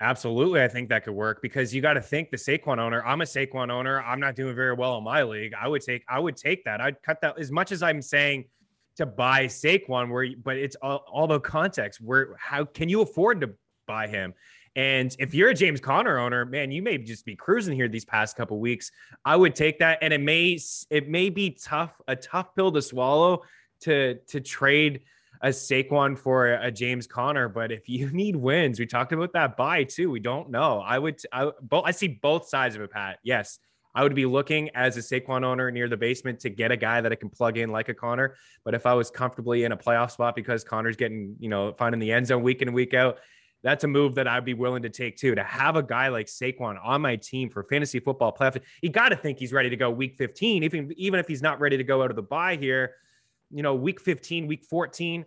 absolutely. I think that could work because you got to think the Saquon owner. I'm a Saquon owner. I'm not doing very well in my league. I would take, I would take that. I'd cut that as much as I'm saying to buy Saquon, where, but it's all, all the context. Where, how can you afford to buy him? And if you're a James Conner owner, man, you may just be cruising here these past couple weeks. I would take that, and it may it may be tough, a tough pill to swallow to to trade a Saquon for a James Conner. But if you need wins, we talked about that buy too. We don't know. I would I both I see both sides of it, Pat. Yes. I would be looking as a Saquon owner near the basement to get a guy that I can plug in like a Conner. But if I was comfortably in a playoff spot because Conner's getting, you know, finding the end zone week in and week out, that's a move that I'd be willing to take too. To have a guy like Saquon on my team for fantasy football playoff, you got to think he's ready to go week 15, even even if he's not ready to go out of the bye here. You know, week 15, week 14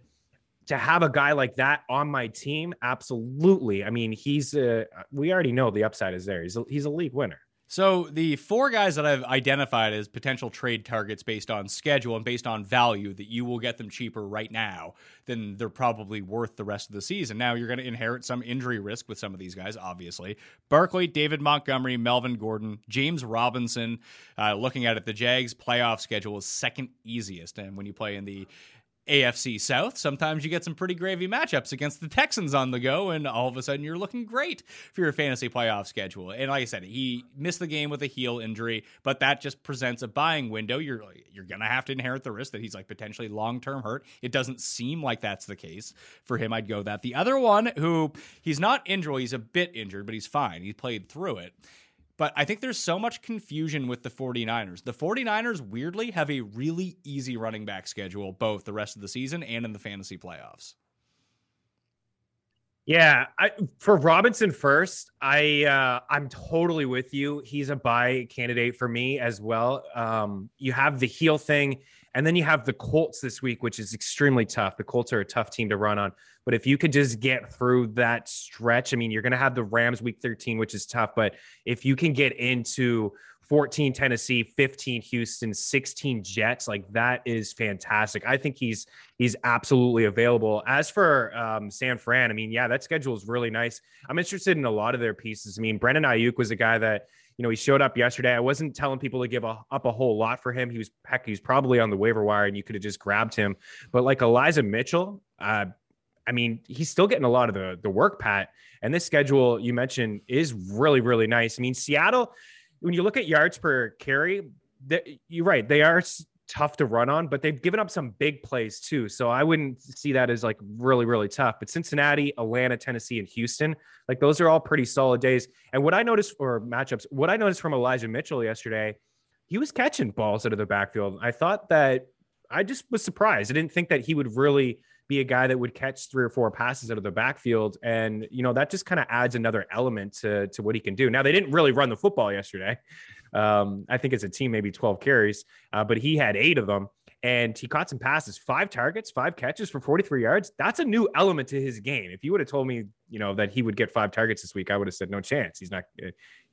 to have a guy like that on my team, absolutely. I mean, he's uh, we already know the upside is there. He's a, he's a league winner. So the four guys that I've identified as potential trade targets based on schedule and based on value that you will get them cheaper right now than they're probably worth the rest of the season. Now you're going to inherit some injury risk with some of these guys, obviously. Barkley, David Montgomery, Melvin Gordon, James Robinson. Uh, looking at it, the Jags playoff schedule is second easiest, and when you play in the AFC South, sometimes you get some pretty gravy matchups against the Texans on the go, and all of a sudden you're looking great for your fantasy playoff schedule. And like I said, he missed the game with a heel injury, but that just presents a buying window. You're you're gonna have to inherit the risk that he's like potentially long term hurt. It doesn't seem like that's the case for him. I'd go that. The other one who he's not injured, he's a bit injured, but he's fine. He played through it but I think there's so much confusion with the 49ers. The 49ers weirdly have a really easy running back schedule both the rest of the season and in the fantasy playoffs. Yeah, I, for Robinson first, I uh, I'm totally with you. He's a buy candidate for me as well. Um, you have the heel thing, and then you have the Colts this week, which is extremely tough. The Colts are a tough team to run on. But if you could just get through that stretch, I mean, you're going to have the Rams week 13, which is tough. But if you can get into 14 Tennessee, 15 Houston, 16 Jets, like that is fantastic. I think he's he's absolutely available. As for um, San Fran, I mean, yeah, that schedule is really nice. I'm interested in a lot of their pieces. I mean, Brandon Aiyuk was a guy that you know, he showed up yesterday. I wasn't telling people to give a, up a whole lot for him. He was heck, he was probably on the waiver wire, and you could have just grabbed him. But like Elijah Mitchell, uh, I mean, he's still getting a lot of the the work, Pat. And this schedule you mentioned is really, really nice. I mean, Seattle, when you look at yards per carry, you're right. They are tough to run on, but they've given up some big plays too. So I wouldn't see that as like really, really tough. But Cincinnati, Atlanta, Tennessee, and Houston, like those are all pretty solid days. And what I noticed, or matchups, what I noticed from Elijah Mitchell yesterday, he was catching balls out of the backfield. I thought that I just was surprised. I didn't think that he would really be a guy that would catch three or four passes out of the backfield. And, you know, that just kind of adds another element to, to what he can do. Now, they didn't really run the football yesterday. Um, I think as a team, maybe 12 carries, uh, but he had eight of them and he caught some passes, five targets, five catches for 43 yards. That's a new element to his game. If you would have told me, you know, that he would get five targets this week, I would have said no chance. He's not,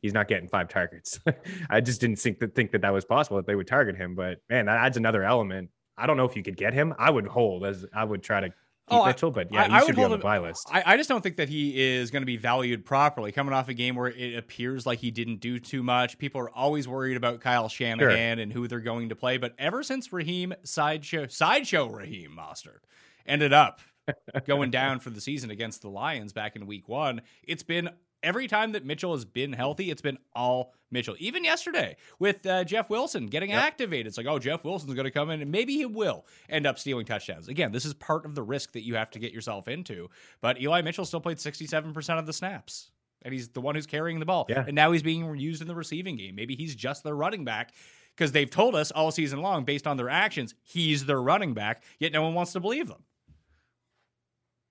he's not getting five targets. I just didn't think that think that that was possible that they would target him. But man, that adds another element. I don't know if you could get him. I would hold as I would try to oh, Mitchell, but yeah, I, he should be on the buy list. I, I, just don't think that he is going to be valued properly. Coming off a game where it appears like he didn't do too much, people are always worried about Kyle Shanahan sure. and who they're going to play. But ever since Raheem sideshow sideshow Raheem Mostert ended up going down for the season against the Lions back in Week One, it's been every time that Mitchell has been healthy, it's been all Mitchell. Even yesterday with uh, Jeff Wilson getting yep. activated, it's like, oh, Jeff Wilson's going to come in and maybe he will end up stealing touchdowns. Again, this is part of the risk that you have to get yourself into. But Eli Mitchell still played 67% of the snaps. And he's the one who's carrying the ball. Yeah. And now he's being used in the receiving game. Maybe he's just their running back because they've told us all season long, based on their actions, he's their running back, yet no one wants to believe them.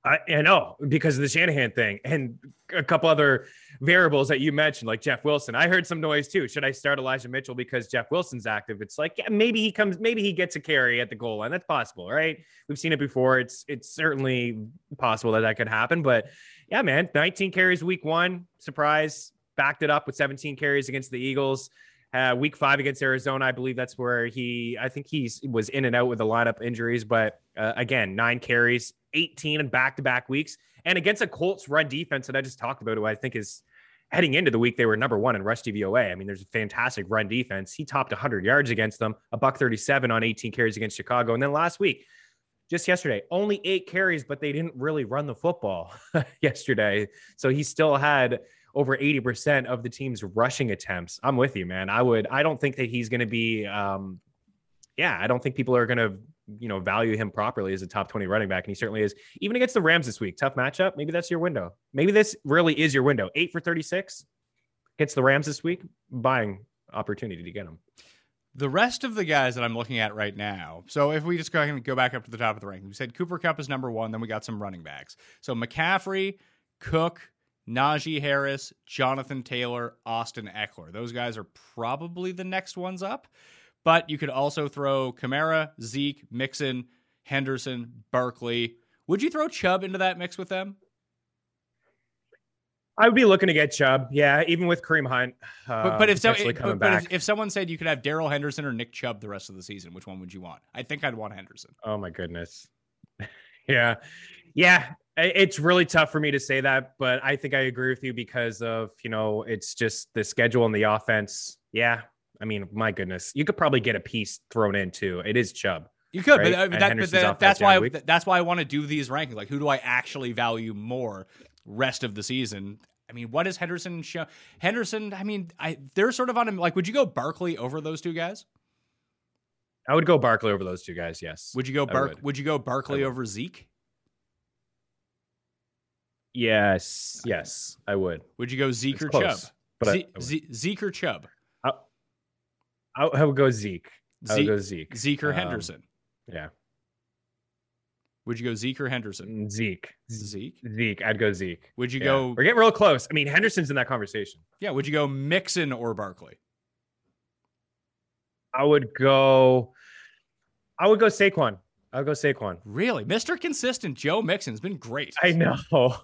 I, I, know because of the Shanahan thing and a couple other variables that you mentioned, like Jeff Wilson. I heard some noise too. Should I start Elijah Mitchell because Jeff Wilson's active? It's like yeah, maybe he comes, maybe he gets a carry at the goal line. That's possible, right? We've seen it before. It's it's certainly possible that that could happen. But yeah, man, 19 carries week one, surprise. Backed it up with 17 carries against the Eagles. Uh, week five against Arizona, I believe that's where he, I think he was in and out with the lineup injuries, but uh, again, nine carries, 18 in back to back weeks. And against a Colts run defense that I just talked about, who I think is heading into the week, they were number one in rush DVOA. I mean, there's a fantastic run defense. He topped 100 yards against them, a buck 37 on 18 carries against Chicago. And then last week, just yesterday, only eight carries, but they didn't really run the football yesterday. So he still had over 80% of the team's rushing attempts. I'm with you, man. I would, I don't think that he's going to be, um, yeah, I don't think people are going to you know value him properly as a top 20 running back and he certainly is even against the rams this week tough matchup maybe that's your window maybe this really is your window 8 for 36 against the rams this week buying opportunity to get him the rest of the guys that I'm looking at right now, so if we just go, and go back up to the top of the ranking, we said Cooper Kupp is number one, then we got some running backs. So McCaffrey, Cook, Najee Harris, Jonathan Taylor, Austin Ekeler. Those guys are probably the next ones up. But you could also throw Kamara, Zeke, Mixon, Henderson, Barkley. Would you throw Chubb into that mix with them? I would be looking to get Chubb. Yeah, even with Kareem Hunt. Uh, But, but if so, potentially but, but if, if someone said you could have Darrell Henderson or Nick Chubb the rest of the season, which one would you want? I think I'd want Henderson. Oh my goodness. yeah. Yeah. It's really tough for me to say that, but I think I agree with you because of, you know, it's just the schedule and the offense. Yeah. I mean, my goodness. You could probably get a piece thrown in too. It is Chubb. You could, Right? but, uh, but, that, but that- that's why week. that's why I want to do these rankings. Like, who do I actually value more rest of the season? I mean, what is Henderson show? Henderson, I mean, I they're sort of on him. Like, would you go Barkley over those two guys? I would go Barkley over those two guys. Yes. Would you go Bark? would. Would. you go Barkley over Zeke? Yes. Yes, I would. Would you go Zeke or Chubb? But I- Ze- I. Ze- Zeke or Chubb? I, I would go Zeke. I would Zeke, go Zeke. Zeke or Um, Henderson? Yeah. Would you go Zeke or Henderson? Zeke. Zeke. Zeke. I'd go Zeke. Would you Yeah. go? We're getting real close. I mean, Henderson's in that conversation. Yeah. Would you go Mixon or Barkley? I would go. I would go Saquon. I would go Saquon. Really, Mister Consistent Joe Mixon's been great. I know.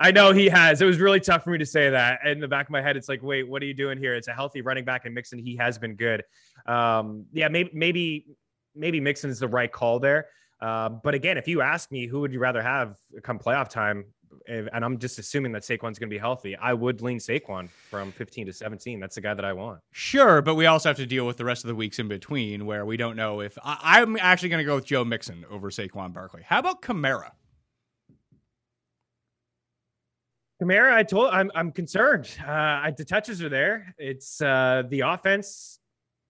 I know he has. It was really tough for me to say that. In the back of my head, it's like, wait, what are you doing here? It's a healthy running back, and Mixon, he has been good. Um, yeah, maybe, maybe, maybe Mixon's the right call there. Uh, but again, if you ask me, who would you rather have come playoff time? If- And I'm just assuming that Saquon's going to be healthy. I would lean Saquon from 15 to 17. That's the guy that I want. Sure, but we also have to deal with the rest of the weeks in between where we don't know if I, I'm actually going to go with Joe Mixon over Saquon Barkley. How about Kamara? Kamara, I told I'm I'm concerned. Uh, I, the touches are there. It's uh, the offense.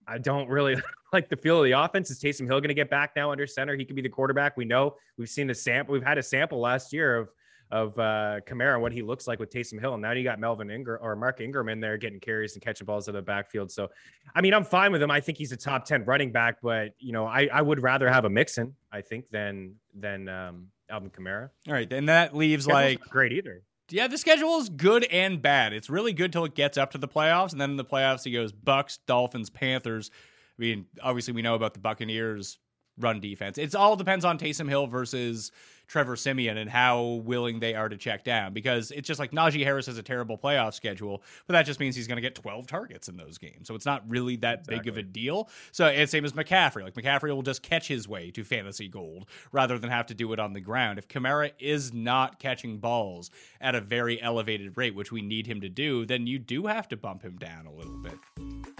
I don't really like the feel of the offense. Is Taysom Hill going to get back now under center? He could be the quarterback. We know we've seen the sample. We've had a sample last year of of uh, Kamara and what he looks like with Taysom Hill. And now you got Melvin Ingram or Mark Ingram in there getting carries and catching balls out of the backfield. So, I mean, I'm fine with him. I think he's a top ten running back, but you know, I, I would rather have a Mixon. I think than than um, Alvin Kamara. All right, and that leaves like great either. yeah, the schedule is good and bad. It's really good till it gets up to the playoffs, and then in the playoffs he goes Bucks, Dolphins, Panthers. I mean, obviously we know about the Buccaneers run defense. It all depends on Taysom Hill versus Trevor Siemian and how willing they are to check down because it's just like Najee Harris has a terrible playoff schedule, but that just means he's going to get 12 targets in those games. So it's not really that big of a deal. So it's same as McCaffrey. Like McCaffrey will just catch his way to fantasy gold rather than have to do it on the ground. If Kamara is not catching balls at a very elevated rate, which we need him to do, then you do have to bump him down a little bit.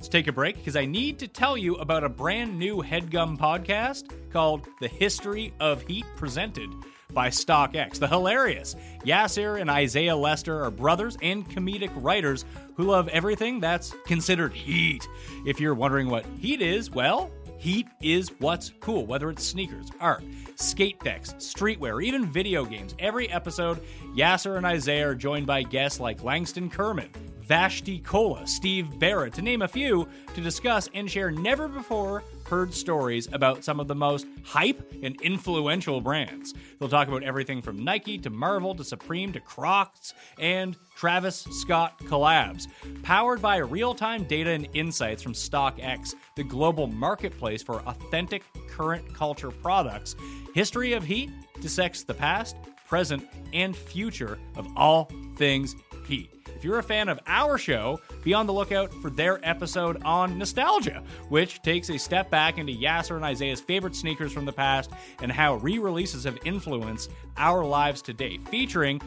Let's take a break because I need to tell you about a brand new headgum podcast called The History of Heat presented by StockX. The hilarious Yasir and Isaiah Lester are brothers and comedic writers who love everything that's considered heat. If you're wondering what heat is, well, Heat is what's cool, whether it's sneakers, art, skate decks, streetwear, even video games. Every episode, Yasir and Isaiah are joined by guests like Langston Kerman, Vashti Kola, Steve Barrett, to name a few, to discuss and share never before heard stories about some of the most hype and influential brands. They'll talk about everything from Nike to Marvel to Supreme to Crocs and Travis Scott collabs. Powered by real time data and insights from StockX, the global marketplace for authentic current culture products, History of Heat dissects the past, present, and future of all things heat. If you're a fan of our show, be on the lookout for their episode on nostalgia, which takes a step back into Yasir and Isaiah's favorite sneakers from the past and how re releases have influenced our lives today, featuring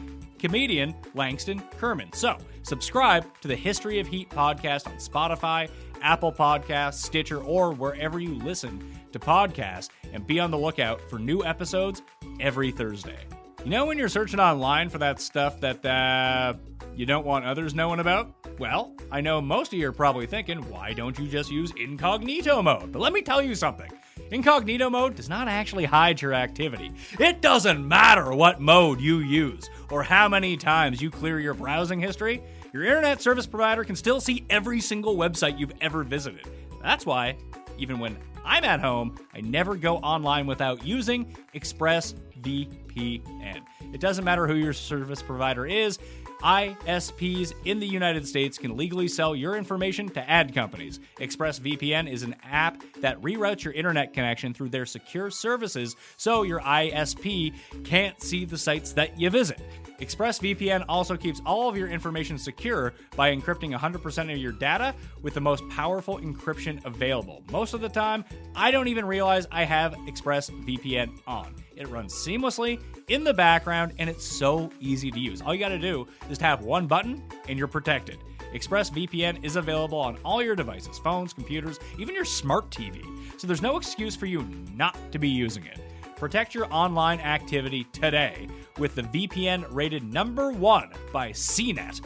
comedian Langston Kerman. So, subscribe to the History of Heat podcast on Spotify, Apple Podcasts, Stitcher, or wherever you listen to podcasts, and be on the lookout for new episodes every Thursday. You know, when you're searching online for that stuff that uh, you don't want others knowing about? Well, I know most of you are probably thinking, why don't you just use incognito mode? But let me tell you something. Incognito mode does not actually hide your activity. It doesn't matter what mode you use or how many times you clear your browsing history, your internet service provider can still see every single website you've ever visited. That's why, even when I'm at home, I never go online without using ExpressVPN. It doesn't matter who your service provider is. ISPs in the United States can legally sell your information to ad companies. ExpressVPN is an app that reroutes your internet connection through their secure services so your ISP can't see the sites that you visit. ExpressVPN also keeps all of your information secure by encrypting 100% of your data with the most powerful encryption available. Most of the time, I don't even realize I have ExpressVPN on. It runs seamlessly in the background and it's so easy to use. All you got to do is tap one button and you're protected. ExpressVPN is available on all your devices phones, computers, even your smart TV. So there's no excuse for you not to be using it. Protect your online activity today with the VPN rated number one by CNET.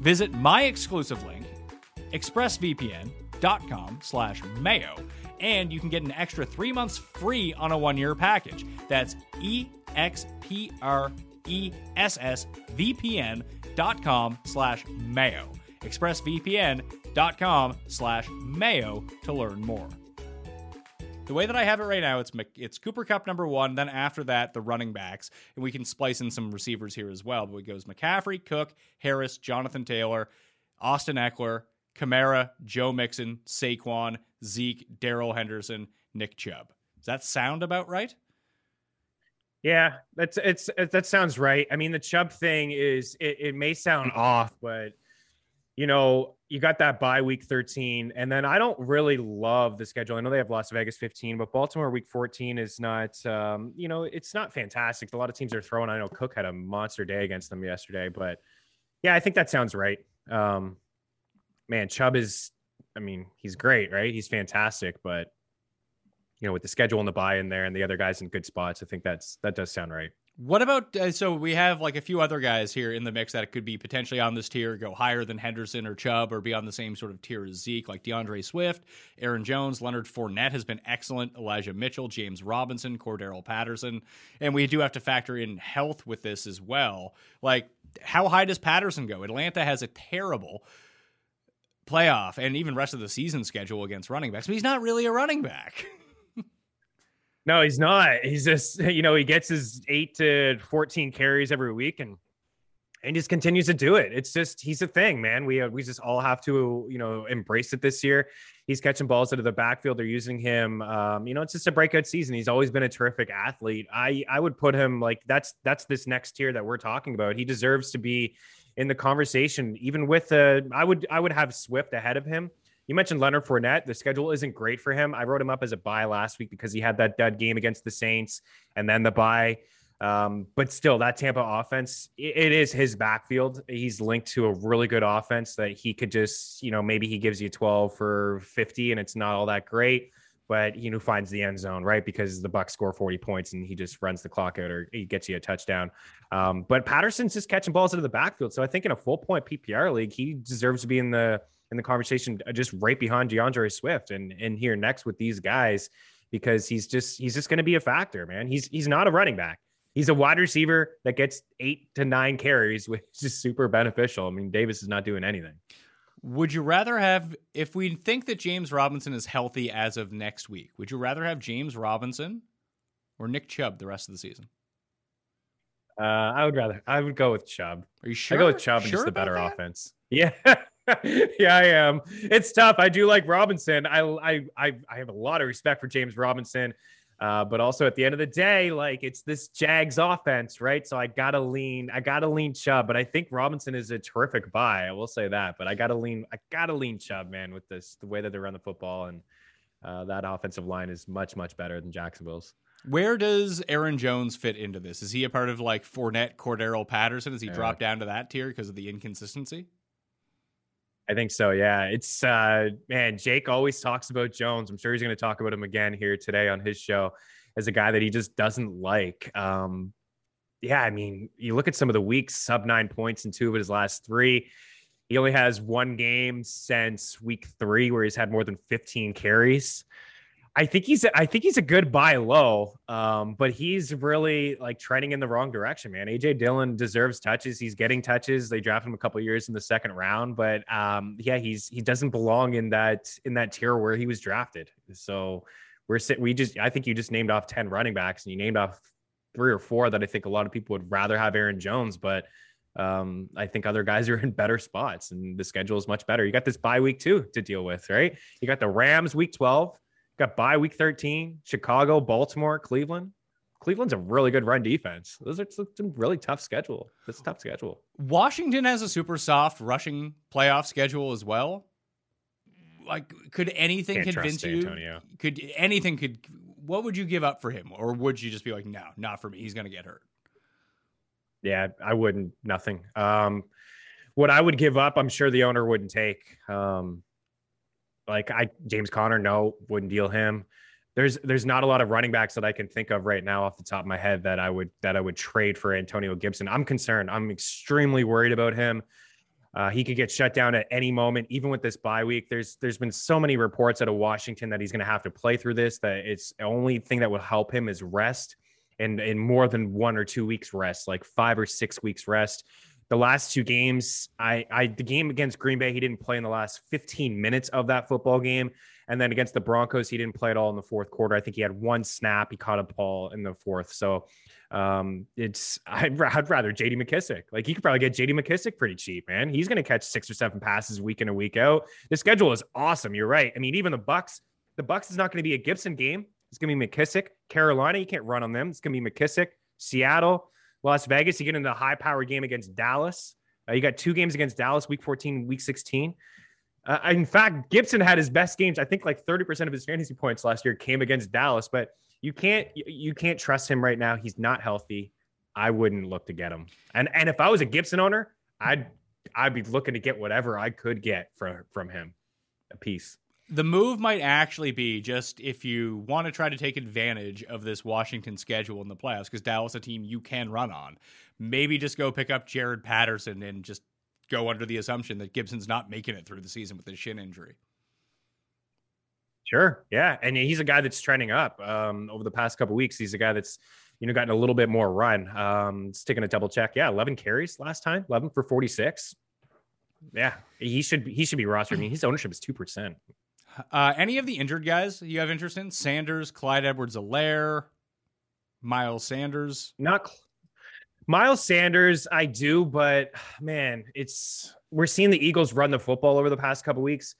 Visit my exclusive link, expressvpn.com slash mayo, and you can get an extra three months free on a one-year package. That's E-X-P-R-E-S-S-V-P-N.com slash mayo. expressvpn.com slash mayo to learn more. The way that I have it right now, it's it's Cooper Kupp number one. Then after that, the running backs, and we can splice in some receivers here as well. But it goes McCaffrey, Cook, Harris, Jonathan Taylor, Austin Ekeler, Kamara, Joe Mixon, Saquon, Zeke, Darrell Henderson, Nick Chubb. Does that sound about right? Yeah, that's it's it, that sounds right. I mean, the Chubb thing is it, it may sound off, but you know, you got that bye week 13. And then I don't really love the schedule. I know they have Las Vegas 15, but Baltimore week 14 is not, um, you know, it's not fantastic. A lot of teams are throwing. I know Cook had a monster day against them yesterday, but yeah, I think that sounds right. Um, man, Chubb is, I mean, he's great, right? He's fantastic, but you know, with the schedule and the buy in there and the other guys in good spots, I think that's that does sound right. What about uh, so we have like a few other guys here in the mix that could be potentially on this tier, go higher than Henderson or Chubb, or be on the same sort of tier as Zeke, like D'Andre Swift, Aaron Jones, Leonard Fournette has been excellent, Elijah Mitchell, James Robinson, Cordarrelle Patterson, and we do have to factor in health with this as well. Like, how high does Patterson go? Atlanta has a terrible playoff and even rest of the season schedule against running backs, but he's not really a running back. No, he's not. He's just, you know, he gets his eight to 14 carries every week and and just continues to do it. It's just he's a thing, man. We uh, we just all have to, you know, embrace it this year. He's catching balls out of the backfield. They're using him. Um, you know, it's just a breakout season. He's always been a terrific athlete. I I would put him like that's that's this next tier that we're talking about. He deserves to be in the conversation, even with the. I would I would have Swift ahead of him you mentioned Leonard Fournette. The schedule isn't great for him. I wrote him up as a buy last week because he had that dud game against the Saints and then the buy. Um, but still, that Tampa offense, it, it is his backfield. He's linked to a really good offense that he could just, you know, maybe he gives you 12 for 50 and it's not all that great, but know, finds the end zone, right? Because the Bucks score 40 points and he just runs the clock out or he gets you a touchdown. Um, but Patterson's just catching balls into the backfield. So I think in a full point PPR league, he deserves to be in the in the conversation uh, just right behind D'Andre Swift and and here next with these guys because he's just he's just going to be a factor, man. He's he's not a running back. He's a wide receiver that gets eight to nine carries, which is super beneficial. I mean, Davis is not doing anything. Would you rather have, if we think that James Robinson is healthy as of next week, would you rather have James Robinson or Nick Chubb the rest of the season? Uh, I would rather, I would go with Chubb. Are you sure? I go with Chubb sure and just the better that? offense. Yeah. yeah, I am. It's tough. I do like Robinson. I I I, I have a lot of respect for James Robinson. Uh, but also at the end of the day, like it's this Jags offense, right? So I gotta lean, I gotta lean Chubb, but I think Robinson is a terrific buy. I will say that, but I gotta lean, I gotta lean Chubb, man, with this the way that they run the football and uh, that offensive line is much much better than Jacksonville's. Where does Aaron Jones fit into this? Is he a part of like Fournette, Cordarrelle Patterson? Is he Yeah. drop down to that tier because of the inconsistency? I think so. Yeah. It's uh man, Jake always talks about Jones. I'm sure he's going to talk about him again here today on his show as a guy that he just doesn't like. Um yeah, I mean, you look at some of the weeks, sub 9 points in two of his last 3. He only has one game since week 3 where he's had more than 15 carries. I think he's I think he's a good buy low, um, but he's really like trending in the wrong direction, man. AJ Dillon deserves touches. He's getting touches. They drafted him a couple years in the second round, but um, yeah, he's he doesn't belong in that in that tier where he was drafted. So we're sitting. We just I think you just named off ten running backs, and you named off three or four that I think a lot of people would rather have Aaron Jones, but um, I think other guys are in better spots and the schedule is much better. You got this bye week too to deal with, right? You got the Rams week 12, got bye week 13, Chicago, Baltimore, Cleveland. Cleveland's a really good run defense. Those are some really tough schedule. It's a tough schedule. Washington has a super soft rushing playoff schedule as well. Like, could anything Can't convince you? Antonio. Could anything could? What would you give up for him, or would you just be like, no, not for me. He's gonna get hurt. Yeah, I wouldn't. Nothing. Um, what I would give up, I'm sure the owner wouldn't take. Um, like I, James Conner, no, wouldn't deal him. There's there's not a lot of running backs that I can think of right now off the top of my head that I would that I would trade for Antonio Gibson. I'm concerned. I'm extremely worried about him. Uh, he could get shut down at any moment, even with this bye week. There's there's been so many reports out of Washington that he's going to have to play through this. That it's the only thing that will help him is rest, and in more than one or two weeks rest, like five or six weeks rest. The last two games, I I the game against Green Bay, he didn't play in the last 15 minutes of that football game, and then against the Broncos, he didn't play at all in the fourth quarter. I think he had one snap. He caught a ball in the fourth. So um, it's I'd, I'd rather JD McKissic. Like you could probably get JD McKissic pretty cheap, man. He's going to catch six or seven passes week in a week out. The schedule is awesome. You're right. I mean, even the Bucks, the Bucks is not going to be a Gibson game. It's going to be McKissic. Carolina, you can't run on them. It's going to be McKissic. Seattle, Las Vegas, you get into a high power game against Dallas. Uh, you got two games against Dallas, week 14, week 16. Uh, in fact, Gibson had his best games. I think like 30% of his fantasy points last year came against Dallas, but you can't you can't trust him right now. He's not healthy. I wouldn't look to get him. And and if I was a Gibson owner, I'd I'd be looking to get whatever I could get from from him, a piece. The move might actually be just if you want to try to take advantage of this Washington schedule in the playoffs, because Dallas a team you can run on. Maybe just go pick up Jaret Patterson and just go under the assumption that Gibson's not making it through the season with his shin injury. Sure. Yeah. And he's a guy that's trending up um, over the past couple weeks. He's a guy that's, you know, gotten a little bit more run. Um, it's taking a double check. Yeah. 11 carries last time, 11 for 46. Yeah. He should, he should be rostered. I mean, his ownership is 2%. Uh, any of the injured guys you have interest in? Sanders, Clyde Edwards-Helaire, Miles Sanders. Not Cl- Miles Sanders, I do, but man, it's we're seeing the Eagles run the football over the past couple weeks.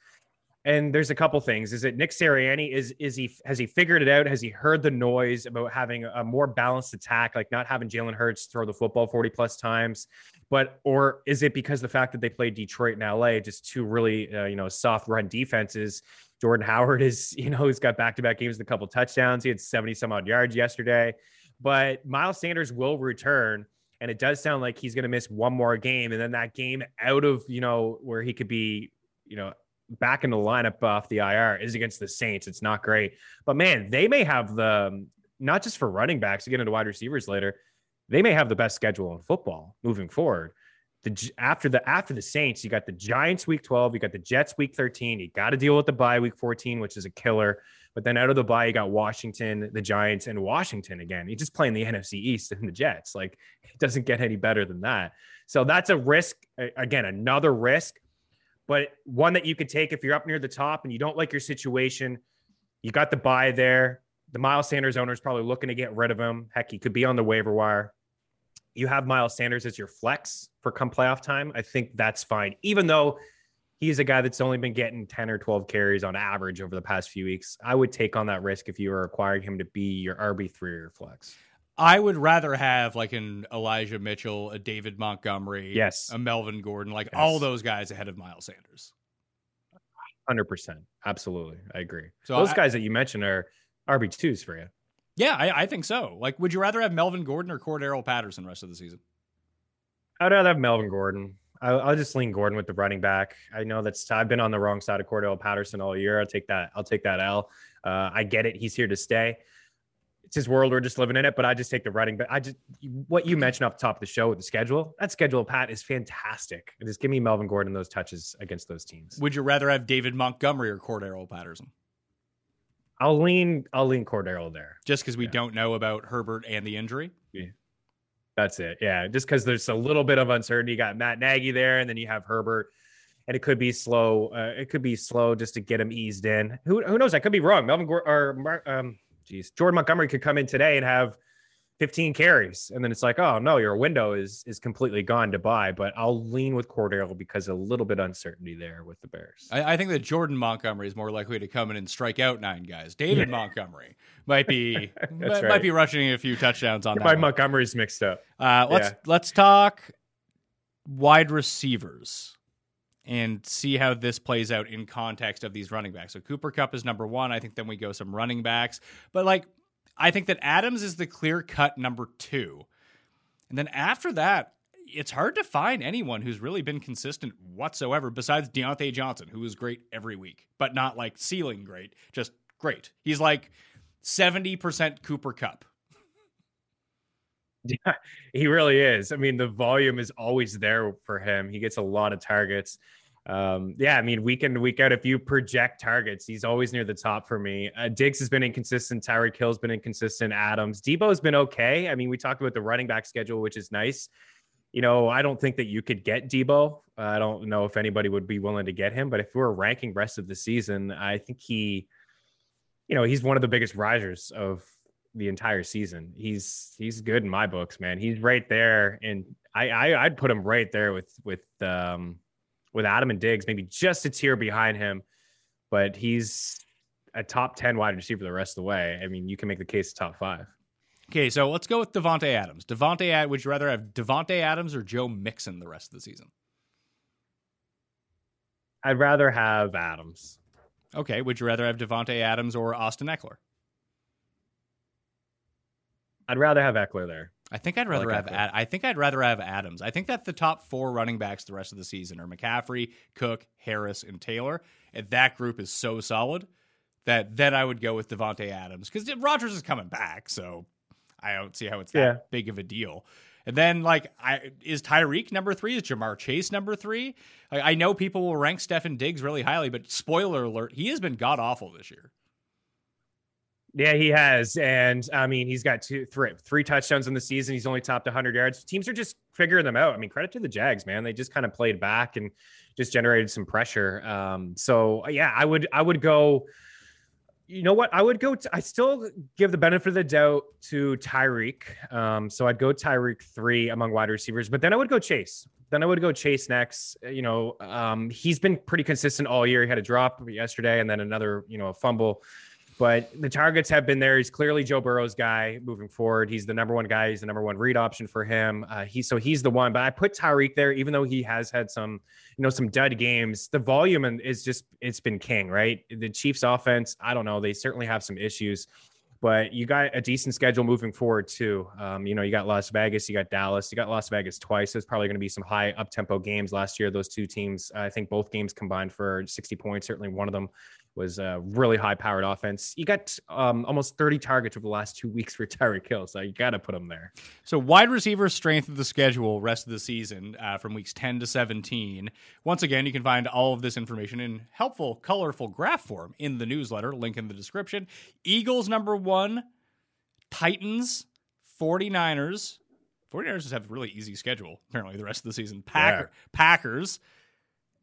And there's a couple things. Is it Nick Sirianni? Is is he has he figured it out? Has he heard the noise about having a more balanced attack, like not having Jalen Hurts throw the football 40 plus times? But or is it because the fact that they played Detroit and LA, just two really uh, you know soft run defenses? Jordan Howard is you know he's got back to back games with a couple touchdowns. He had 70 some odd yards yesterday. But Miles Sanders will return and it does sound like he's going to miss one more game and then that game out of you know where he could be you know back in the lineup off the IR is against the Saints. It's not great, but man, they may have the um, not just for running backs to get into wide receivers later. They may have the best schedule in football moving forward. The after the after the Saints, you got the Giants week 12, you got the Jets week 13. You got to deal with the bye week 14, which is a killer. But then out of the bye, you got Washington, the Giants, and Washington again. You just playing the NFC East and the Jets. Like it doesn't get any better than that. So that's a risk. Again, another risk, but one that you could take if you're up near the top and you don't like your situation. You got the buy there. The Miles Sanders owner is probably looking to get rid of him. Heck, he could be on the waiver wire. You have Miles Sanders as your flex for come playoff time. I think that's fine, even though he's a guy that's only been getting 10 or 12 carries on average over the past few weeks. I would take on that risk if you were acquiring him to be your RB3 or flex. I would rather have like an Elijah Mitchell, a David Montgomery, yes, a Melvin Gordon, like yes. all those guys ahead of Miles Sanders. 100%. Absolutely. I agree. So those I- guys that you mentioned are RB2s for you. Yeah, I, I think so. Like, would you rather have Melvin Gordon or Cordarrelle Patterson rest of the season? I'd rather have Melvin Gordon. I'll, I'll just lean Gordon with the running back. I know that's I've been on the wrong side of Cordell Patterson all year. I'll take that. I'll take that L. Uh, I get it. He's here to stay. It's his world. We're just living in it. But I just take the writing. But I just what you mentioned off the top of the show with the schedule. That schedule, Pat, is fantastic. Just give me Melvin Gordon those touches against those teams. Would you rather have David Montgomery or Cordarrelle Patterson? I'll lean. I'll lean Cordarrelle there. Just because we Yeah. don't know about Herbert and the injury. Yeah. That's it. Yeah. Just because there's a little bit of uncertainty. You got Matt Nagy there, and then you have Herbert, and it could be slow. Uh, it could be slow just to get him eased in. Who, who knows? I could be wrong. Melvin Gor- or um, geez, Jordan Montgomery could come in today and have 15 carries, and then it's like, oh no, your window is is completely gone to buy. But I'll lean with Cordarrelle because a little bit uncertainty there with the Bears. I, I think that Jordan Montgomery is more likely to come in and strike out nine guys. David Montgomery might be might, right. might be rushing a few touchdowns on that. My. Montgomery's mixed up. Uh, let's Yeah. let's talk wide receivers and see how this plays out in context of these running backs. So Cooper Kupp is number one. I think then we go some running backs, but like I think that Adams is the clear cut number two, and then after that. It's hard to find anyone who's really been consistent whatsoever besides Diontae Johnson, who is great every week, but not like ceiling great, just great. He's like 70% Cooper Kupp. Yeah, he really is. I mean, the volume is always there for him. He gets a lot of targets. Um, yeah, I mean, week in week out, if you project targets, he's always near the top for me. Uh, Diggs has been inconsistent. Tyreek Hill's been inconsistent. Adams, Deebo's been okay. I mean, we talked about the running back schedule, which is nice. You know, I don't think that you could get Deebo. I don't know if anybody would be willing to get him, but if we were ranking rest of the season, I think he, you know, he's one of the biggest risers of the entire season. He's he's good in my books, man. He's right there, and I, I I'd put him right there with with um with Adam and Diggs, maybe just a tier behind him, but he's a top ten wide receiver the rest of the way. I mean, you can make the case top five. Okay, so let's go with Davante Adams. Davante, would you rather have Davante Adams or Joe Mixon the rest of the season? I'd rather have Adams. Okay, would you rather have Davante Adams or Austin Ekeler? I'd rather have Ekeler there. I think I'd rather like have. Ad- I think I'd rather have Adams. I think that the top four running backs the rest of the season are McCaffrey, Cook, Harris, and Taylor, and that group is so solid that then I would go with Davante Adams because Rodgers is coming back, so I don't see how it's that Yeah. big of a deal. And then, like, I is Tyreek number three? Is Ja'Marr Chase number three? Like, I know people will rank Stefon Diggs really highly, but spoiler alert, he has been god awful this year. Yeah, he has, and I mean, he's got two, three, three touchdowns in the season. He's only topped 100 yards. Teams are just figuring them out. I mean, credit to the Jags, man. They just kind of played back and just generated some pressure. Um, so yeah, I would, I would go. You know what? I would go. I still give the benefit of the doubt to Tyreek. Um, so I'd go Tyreek three among wide receivers, but then I would go Chase. Then I would go Chase next. You know, um, he's been pretty consistent all year. He had a drop yesterday, and then another, you know, a fumble but the targets have been there. He's clearly Joe Burrow's guy moving forward. He's the number one guy. He's the number one read option for him. Uh, he so he's the one. But I put Tyreek there, even though he has had some, you know, some dud games. The volume is just it's been king, right? The Chiefs' offense. I don't know. They certainly have some issues, but you got a decent schedule moving forward too. Um, you know, you got Las Vegas, you got Dallas, you got Las Vegas twice. There's probably going to be some high up tempo games last year. Those two teams, I think both games combined for 60 points. Certainly one of them was a really high powered offense. You got um, almost 30 targets over the last two weeks for Tyreek Hill, so you got to put him there. So wide receiver strength of the schedule rest of the season uh, from weeks 10 to 17. Once again, you can find all of this information in helpful, colorful graph form in the newsletter. Link in the description. Eagles number one, Titans, 49ers. 49ers just have a really easy schedule, apparently, the rest of the season. Packer, Packers,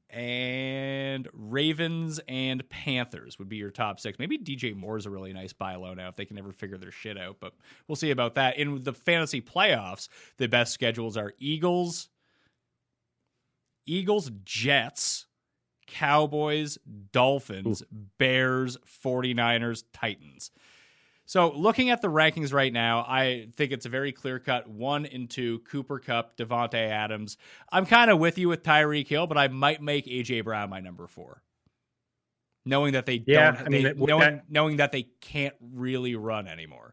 and Ravens and Panthers would be your top six. Maybe DJ Moore is a really nice buy low now if they can ever figure their shit out, but we'll see about that. In the fantasy playoffs, the best schedules are Eagles, Eagles, Jets, Cowboys, Dolphins, Bears, 49ers, Titans. So, looking at the rankings right now, I think it's a very clear cut one and two Cooper Kupp, Davante Adams. I'm kind of with you with Tyreek Hill, but I might make AJ Brown my number four. Knowing that they Yeah, don't, I mean, they- knowing, that- knowing that they can't really run anymore.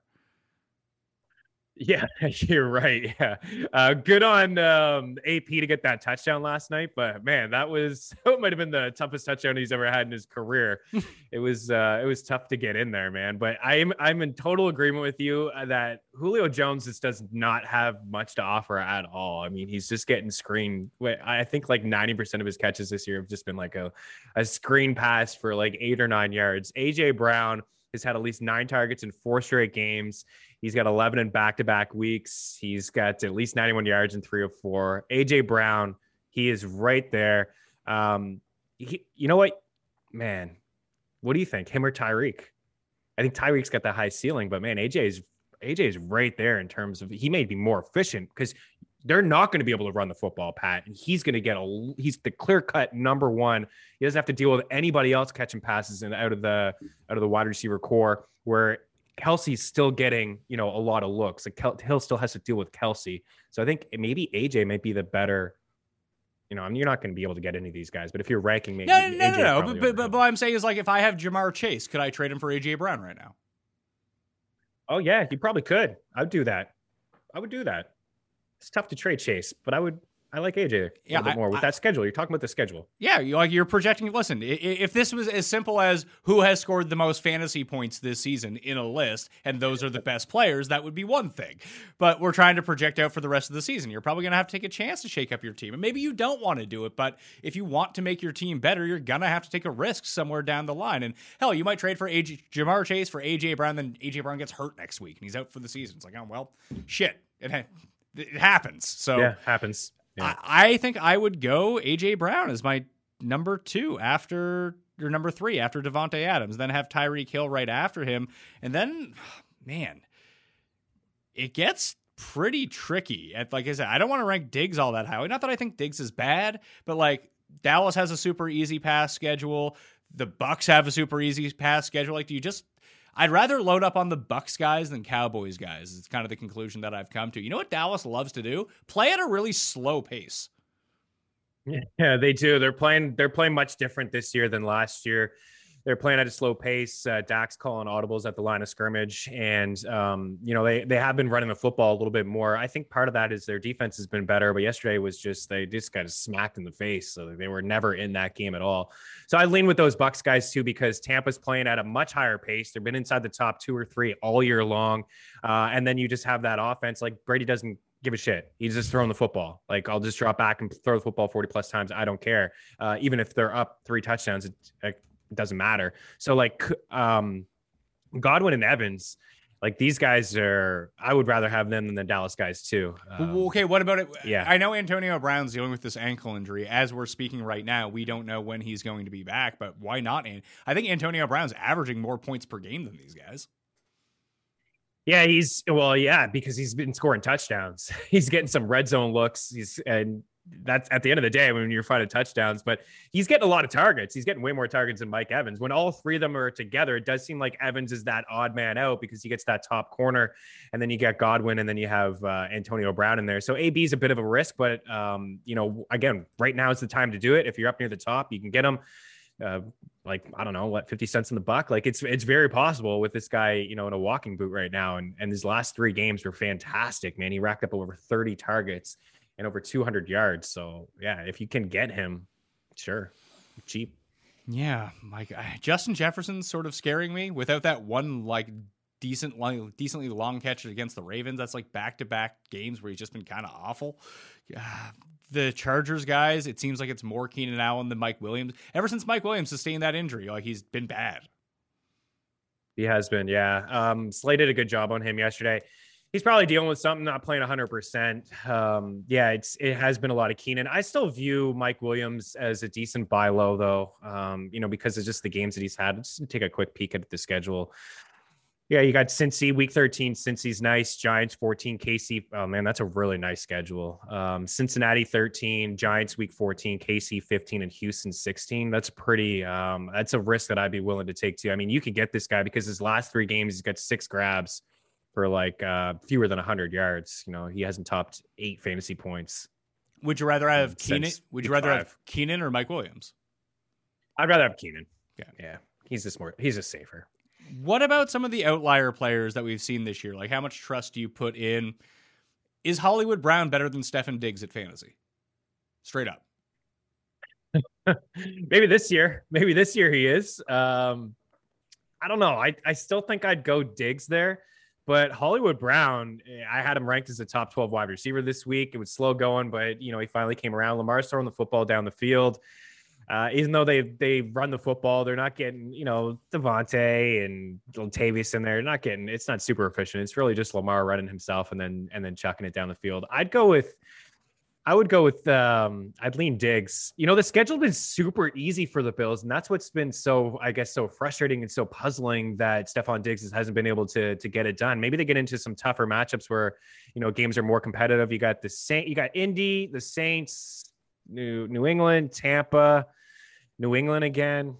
Yeah, you're right. Yeah, uh, good on um, AP to get that touchdown last night, but man, that was that might have been the toughest touchdown he's ever had in his career. it was uh, it was tough to get in there, man. But I'm I'm in total agreement with you uh, that Julio Jones just does not have much to offer at all. I mean, he's just getting screened. I think like 90% of his catches this year have just been like a a screen pass for like eight or nine yards. AJ Brown has had at least nine targets in four straight games. He's got 11 in back to back weeks. He's got at least 91 yards in three of four. AJ Brown, he is right there. Um, he, you know what, man? What do you think, him or Tyreek? I think Tyreek's got the high ceiling, but man, AJ is AJ is right there in terms of he may be more efficient because they're not going to be able to run the football, Pat, and he's going to get a he's the clear cut number one. He doesn't have to deal with anybody else catching passes and out of the out of the wide receiver core where Kelce's still getting you know a lot of looks. Like Kel- Hill still has to deal with Kelce. so I think maybe AJ might be the better. You know, I mean, you're not going to be able to get any of these guys, but if you're ranking, maybe No, no, no, AJ no. no. But, but, but what I'm saying is, like, if I have Ja'Marr Chase, could I trade him for AJ Brown right now? oh yeah, you probably could. I'd do that. I would do that. It's tough to trade Chase, but I would. I like AJ a Yeah, little bit I- more with I- that schedule. You're talking about the schedule. Yeah, you like you're projecting. Listen, if this was as simple as who has scored the most fantasy points this season in a list, and those are the best players, that would be one thing. But we're trying to project out for the rest of the season. You're probably going to have to take a chance to shake up your team, and maybe you don't want to do it. But if you want to make your team better, you're gonna have to take a risk somewhere down the line. And hell, you might trade for AJ, Ja'Marr Chase for AJ Brown, then AJ Brown gets hurt next week and he's out for the season. It's like, oh well, shit, it ha- it happens. So Yeah, happens. Yeah. I, I think I would go AJ Brown as my number two after your number three after Davante Adams, then have Tyreek Hill right after him, and then man, it gets pretty tricky. At like I said, I don't want to rank Diggs all that highly. Not that I think Diggs is bad, but like Dallas has a super easy pass schedule. The Bucks have a super easy pass schedule. Like, do you just I'd rather load up on the Bucks guys than Cowboys guys. It's kind of the conclusion that I've come to. You know what Dallas loves to do? Play at a really slow pace. Yeah, they do. They're playing. They're playing much different this year than last year. They're playing at a slow pace. Uh, Dak's calling audibles at the line of scrimmage, and um, you know they they have been running the football a little bit more. I think part of that is their defense has been better, but yesterday was just they just got smacked in the face, so they were never in that game at all. So I lean with those Bucks guys too because Tampa's playing at a much higher pace. They've been inside the top two or three all year long, uh, and then you just have that offense. Like Brady doesn't give a shit. He's just throwing the football. Like I'll just drop back and throw the football 40 plus times. I don't care. Uh, even if they're up three touchdowns, it, it doesn't matter. So like um, Godwin and Evans, like these guys are, I would rather have them than the Dallas guys too. Um, okay, what about it? yeah. I know Antonio Brown's dealing with this ankle injury. As we're speaking right now, we don't know when he's going to be back, but why not? And I think Antonio Brown's averaging more points per game than these guys. Yeah, he's well, yeah, because he's been scoring touchdowns. He's getting some red zone looks. He's and that's at the end of the day when you're fighting touchdowns, but he's getting a lot of targets. He's getting way more targets than Mike Evans. When all three of them are together, it does seem like Evans is that odd man out because he gets that top corner, and then you get Godwin, and then you have uh, Antonio Brown in there. So AB is a bit of a risk, but um, you know, again, right now is the time to do it. If you're up near the top, you can get him. Uh, like I don't know what 50 cents in the buck. Like it's it's very possible with this guy, you know, in a walking boot right now. And and his last three games were fantastic, man. He racked up over 30 targets and over 200 yards. So yeah, if you can get him, sure, cheap. Yeah, like Justin Jefferson's sort of scaring me without that one like decent, like, decently long catch against the Ravens. That's like back to back games where he's just been kind of awful. Ah, The Chargers guys, it seems like it's more Keenan Allen than Mike Williams. Ever since Mike Williams sustained that injury, like he's been bad. He has been, yeah. Um, Slay did a good job on him yesterday. He's probably dealing with something, not playing 100%. Um, yeah, it's it has been a lot of Keenan. I still view Mike Williams as a decent buy low, though, um, you know, because of just the games that he's had. Just take a quick peek at the schedule. Yeah, you got Cincy week 13. Cincy's nice. Giants 14. KC. Oh man, that's a really nice schedule. Um, Cincinnati 13. Giants week 14. KC 15 and Houston 16. That's pretty. Um, that's a risk that I'd be willing to take too. I mean, you could get this guy because his last three games he's got six grabs for like uh, fewer than 100 yards. You know, he hasn't topped eight fantasy points. Would you rather have Keenan? Would you rather have. Keenan or Mike Williams? I'd rather have Keenan. Yeah. yeah, he's just more. He's just safer. What about some of the outlier players that we've seen this year? Like, how much trust do you put in? Is Hollywood Brown better than Stefon Diggs at fantasy? Straight up. maybe this year, maybe this year he is. Um, I don't know. I, I still think I'd go Diggs there, but Hollywood Brown, eh, I had him ranked as a top 12 wide receiver this week. It was slow going, but you know, he finally came around. Lamar's throwing the football down the field. Uh, even though they they run the football, they're not getting, you know, Devonta and Latavius in there. Not getting it's not super efficient. It's really just Lamar running himself and then and then chucking it down the field. I'd go with I would go with um I'd lean Diggs. You know, the schedule's been super easy for the Bills, and that's what's been so I guess so frustrating and so puzzling that Stefon Diggs hasn't been able to to get it done. Maybe they get into some tougher matchups where you know games are more competitive. You got the Saint, you got Indy, the Saints, New New England, Tampa, New England again.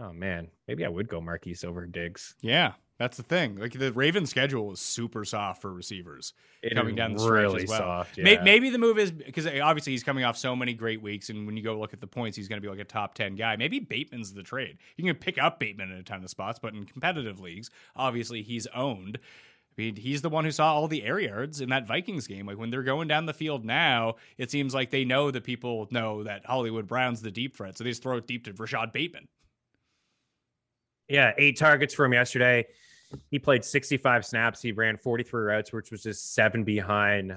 Oh man, maybe I would go Marquise over Diggs. Yeah, that's the thing. Like the Ravens schedule was super soft for receivers It coming down the stretch really as well. soft, yeah. Maybe the move is because eh, obviously he's coming off so many great weeks, and when you go look at the points, he's going to be like a top ten guy. Maybe Bateman's the trade. You can pick up Bateman in a ton of spots, but in competitive leagues, obviously he's owned. I mean, he's the one who saw all the air yards in that Vikings game. Like when they're going down the field now, it seems like they know that people know that Hollywood Brown's the deep threat, so they just throw it deep to Rashad Bateman. Yeah, eight targets for him yesterday. He played 65 snaps. He ran 43 routes, which was just seven behind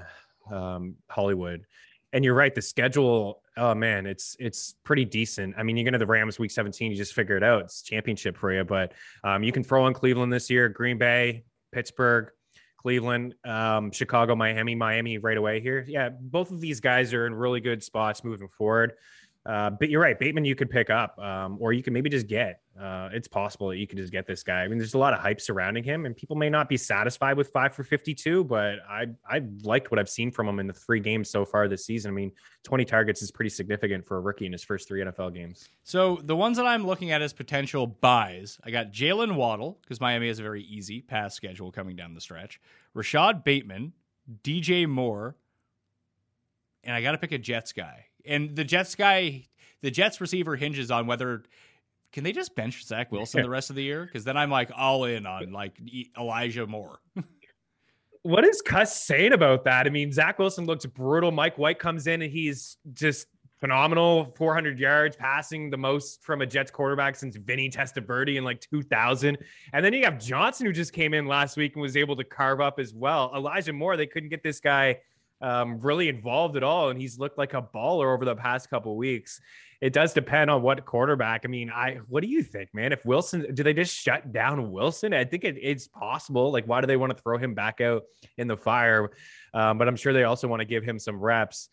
um, Hollywood. And you're right, the schedule. Oh man, it's it's pretty decent. I mean, you're gonna the Rams week 17. You just figure it out. It's championship for you. But um, you can throw in Cleveland this year, Green Bay, Pittsburgh, Cleveland, um, Chicago, Miami, Miami right away here. Yeah, both of these guys are in really good spots moving forward. Uh, but you're right, Bateman, you could pick up, um, or you can maybe just get. Uh, it's possible that you could just get this guy. I mean, there's a lot of hype surrounding him, and people may not be satisfied with five for 52, but I I liked what I've seen from him in the three games so far this season. I mean, 20 targets is pretty significant for a rookie in his first three NFL games. So the ones that I'm looking at as potential buys, I got Jalen Waddle because Miami has a very easy pass schedule coming down the stretch. Rashad Bateman, DJ Moore, and I got to pick a Jets guy. And the Jets guy, the Jets receiver hinges on whether can they just bench Zach Wilson the rest of the year? Because then I'm like all in on like Elijah Moore. What is Cuss saying about that? I mean, Zach Wilson looks brutal. Mike White comes in and he's just phenomenal 400 yards passing the most from a Jets quarterback since Vinny Testaverde in like 2000. And then you have Johnson who just came in last week and was able to carve up as well. Elijah Moore, they couldn't get this guy um, really involved at all. And he's looked like a baller over the past couple weeks. It does depend on what quarterback. I mean, I what do you think, man? If Wilson, do they just shut down Wilson? I think it, it's possible. Like, why do they want to throw him back out in the fire? Um, but I'm sure they also want to give him some reps.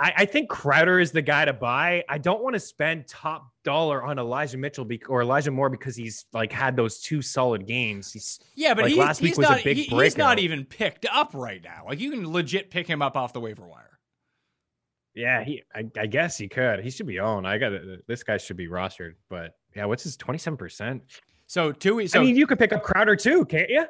I, I think Crowder is the guy to buy. I don't want to spend top dollar on Elijah Mitchell be, or Elijah Moore because he's like had those two solid games. He's Yeah, but like he, last week he's was not, a big he- he's not even picked up right now. Like you can legit pick him up off the waiver wire. Yeah, he. I, I guess he could. He should be owned. I got this guy should be rostered. But yeah, what's his twenty seven percent? So two weeks. So I mean, you could pick up Crowder too, can't you?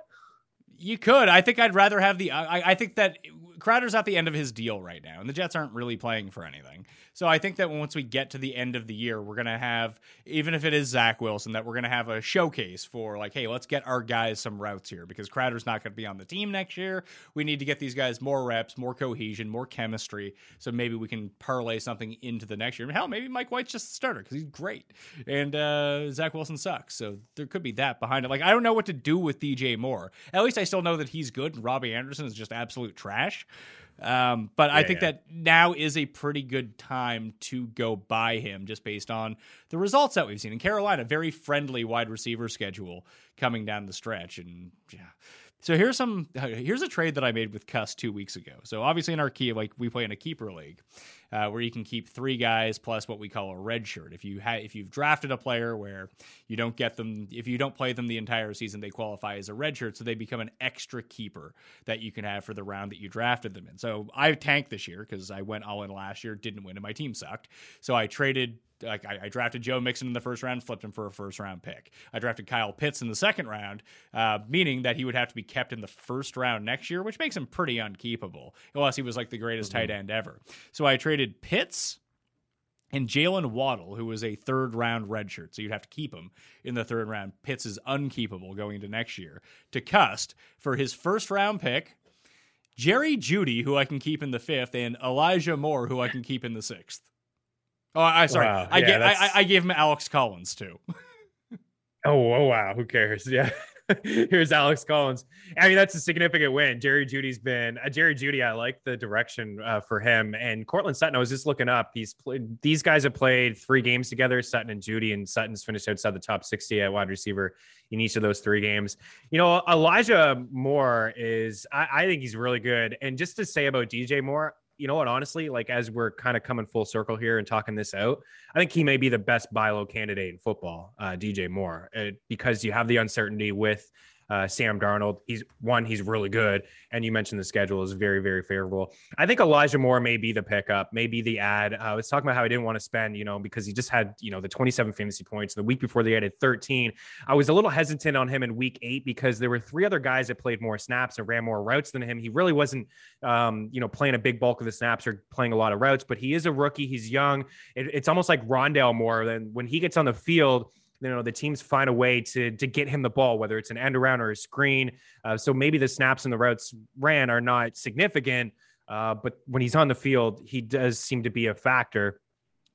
You could. I think I'd rather have the. I, I think that Crowder's at the end of his deal right now, and the Jets aren't really playing for anything. So I think that once we get to the end of the year, we're gonna have, even if it is Zach Wilson, that we're gonna have a showcase for like, hey, let's get our guys some routes here because Crowder's not gonna be on the team next year. We need to get these guys more reps, more cohesion, more chemistry. So maybe we can parlay something into the next year. Hell, maybe Mike White's just a starter because he's great, and uh, Zach Wilson sucks. So there could be that behind it. Like I don't know what to do with DJ Moore. At least I still know that he's good. and Robbie Anderson is just absolute trash. Um, but I think yeah. that now is a pretty good time to go buy him just based on the results that we've seen in Carolina. Very friendly wide receiver schedule coming down the stretch. And yeah. So here's some here's a trade that I made with Cuss two weeks ago. So obviously in our key like we play in a keeper league uh, where you can keep three guys plus what we call a red shirt. If you ha- if you've drafted a player where you don't get them, if you don't play them the entire season, they qualify as a red shirt, so they become an extra keeper that you can have for the round that you drafted them in. So I tanked this year because I went all in last year, didn't win, and my team sucked. So I traded. Like I, I drafted Joe Mixon in the first round, flipped him for a first round pick. I drafted Kyle Pitts in the second round, uh, meaning that he would have to be kept in the first round next year, which makes him pretty unkeepable, unless he was like the greatest tight end ever. So I traded Pitts and Jalen Waddle, who was a third round redshirt, so you'd have to keep him in the third round. Pitts is unkeepable going into next year. To Cust for his first round pick, Jerry Jeudy, who I can keep in the fifth, and Elijah Moore, who I can keep in the sixth. Oh, I sorry, Wow, I, yeah, gave, I, I, gave him Alex Collins too. Oh, oh wow, who cares? Yeah. Here's Alex Collins. I mean, that's a significant win. Jerry Jeudy's been uh, Jerry Jeudy. I like the direction uh, for him and Courtland Sutton. I was just looking up. He's played. These guys have played three games together. Sutton and Jeudy, and Sutton's finished outside the top 60 at wide receiver in each of those three games. You know, Elijah Moore is. I, I think he's really good. And just to say about DJ Moore, you know what? Honestly, like as we're kind of coming full circle here and talking this out, I think he may be the best buy low candidate in football, uh, DJ Moore, uh, because you have the uncertainty with uh, Sam Darnold. He's one, he's really good. And you mentioned the schedule is very, very favorable. I think Elijah Moore may be the pickup, maybe the ad. Uh, I was talking about how I didn't want to spend, you know, because he just had, you know, the 27 fantasy points. The week before they added 13. I was a little hesitant on him in week eight because there were three other guys that played more snaps and ran more routes than him. He really wasn't, um, you know, playing a big bulk of the snaps or playing a lot of routes, but he is a rookie. He's young. It, it's almost like Rondale Moore. Then when he gets on the field, you know the teams find a way to to get him the ball, whether it's an end around or a screen. Uh, so maybe the snaps and the routes ran are not significant, uh, but when he's on the field, he does seem to be a factor.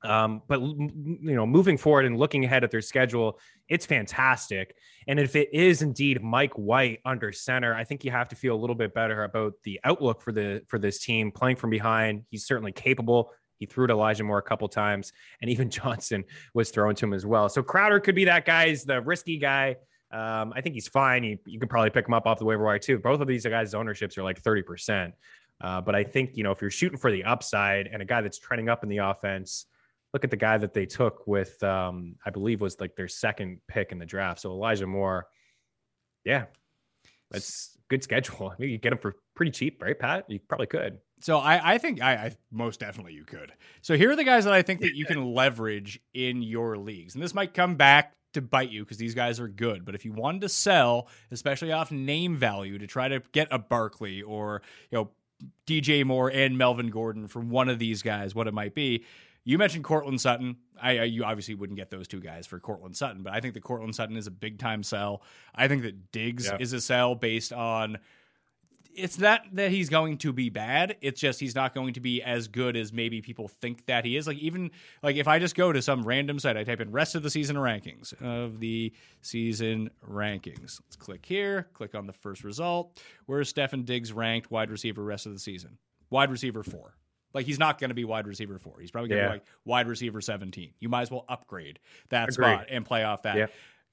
Um, but you know, moving forward and looking ahead at their schedule, it's fantastic. And if it is indeed Mike White under center, I think you have to feel a little bit better about the outlook for the for this team playing from behind. He's certainly capable. He threw to Elijah Moore a couple times, and even Johnson was thrown to him as well. So Crowder could be that guy. He's the risky guy. Um, I think he's fine. You, you could probably pick him up off the waiver wire too. Both of these guys' ownerships are like 30%. Uh, but I think, you know, if you're shooting for the upside and a guy that's trending up in the offense, look at the guy that they took with, um, I believe was like their second pick in the draft. So Elijah Moore, yeah, that's good schedule. I mean, you get him for pretty cheap, right, Pat? You probably could. So I, I think I, I, most definitely you could. So here are the guys that I think that you can leverage in your leagues, and this might come back to bite you because these guys are good. But if you wanted to sell, especially off name value, to try to get a Barkley or you know DJ Moore and Melvin Gordon from one of these guys, what it might be. You mentioned Courtland Sutton. I, I, you obviously wouldn't get those two guys for Courtland Sutton, but I think that Courtland Sutton is a big time sell. I think that Diggs is a sell based on it's not that he's going to be bad. It's just he's not going to be as good as maybe people think that he is. Like even like if I just go to some random site, I type in rest of the season rankings of the season rankings. Let's click here, click on the first result. Where's Stefon Diggs ranked wide receiver rest of the season? Wide receiver four. Like he's not going to be wide receiver four. He's probably going to yeah. be like wide receiver 17. You might as well upgrade that Agreed. spot and play off that. Yeah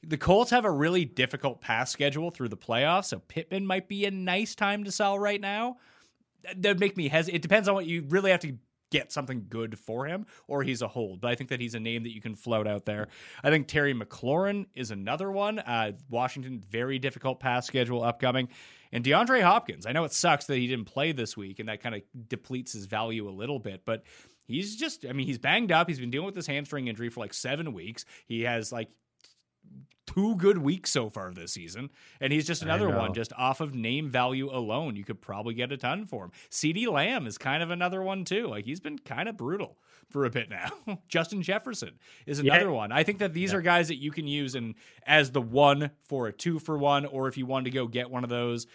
the Colts have a really difficult pass schedule through the playoffs, so Pittman might be a nice time to sell right now. That'd make me hesitate. It depends on what you really have to get something good for him, or he's a hold. But I think that he's a name that you can float out there. I think Terry McLaurin is another one. Uh, Washington, very difficult pass schedule upcoming. And DeAndre Hopkins, I know it sucks that he didn't play this week, and that kind of depletes his value a little bit, but he's just, I mean, he's banged up. He's been dealing with this hamstring injury for like seven weeks. He has like two good weeks so far this season. And he's just another one, just off of name value alone. You could probably get a ton for him. CeeDee Lamb is kind of another one, too. Like he's been kind of brutal for a bit now. Justin Jefferson is another yeah. one. I think that these yeah. are guys that you can use and as the one for a two for one, or if you want to go get one of those.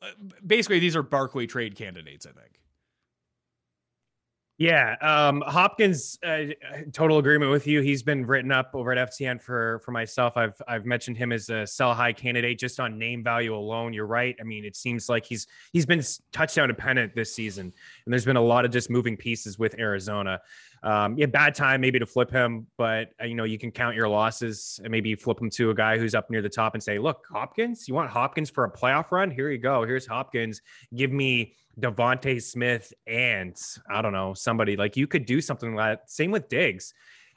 Uh, basically, these are Barkley trade candidates, I think. Yeah, um, Hopkins. Uh, total agreement with you. He's been written up over at FTN for for myself. I've I've mentioned him as a sell high candidate just on name value alone. You're right. I mean, it seems like he's he's been touchdown dependent this season, and there's been a lot of just moving pieces with Arizona. Um, yeah, bad time maybe to flip him, but uh, you know you can count your losses and maybe flip him to a guy who's up near the top and say, "Look, Hopkins, you want Hopkins for a playoff run? Here you go. Here's Hopkins. Give me." DeVonta Smith and I don't know somebody like you could do something like that. Same with Diggs.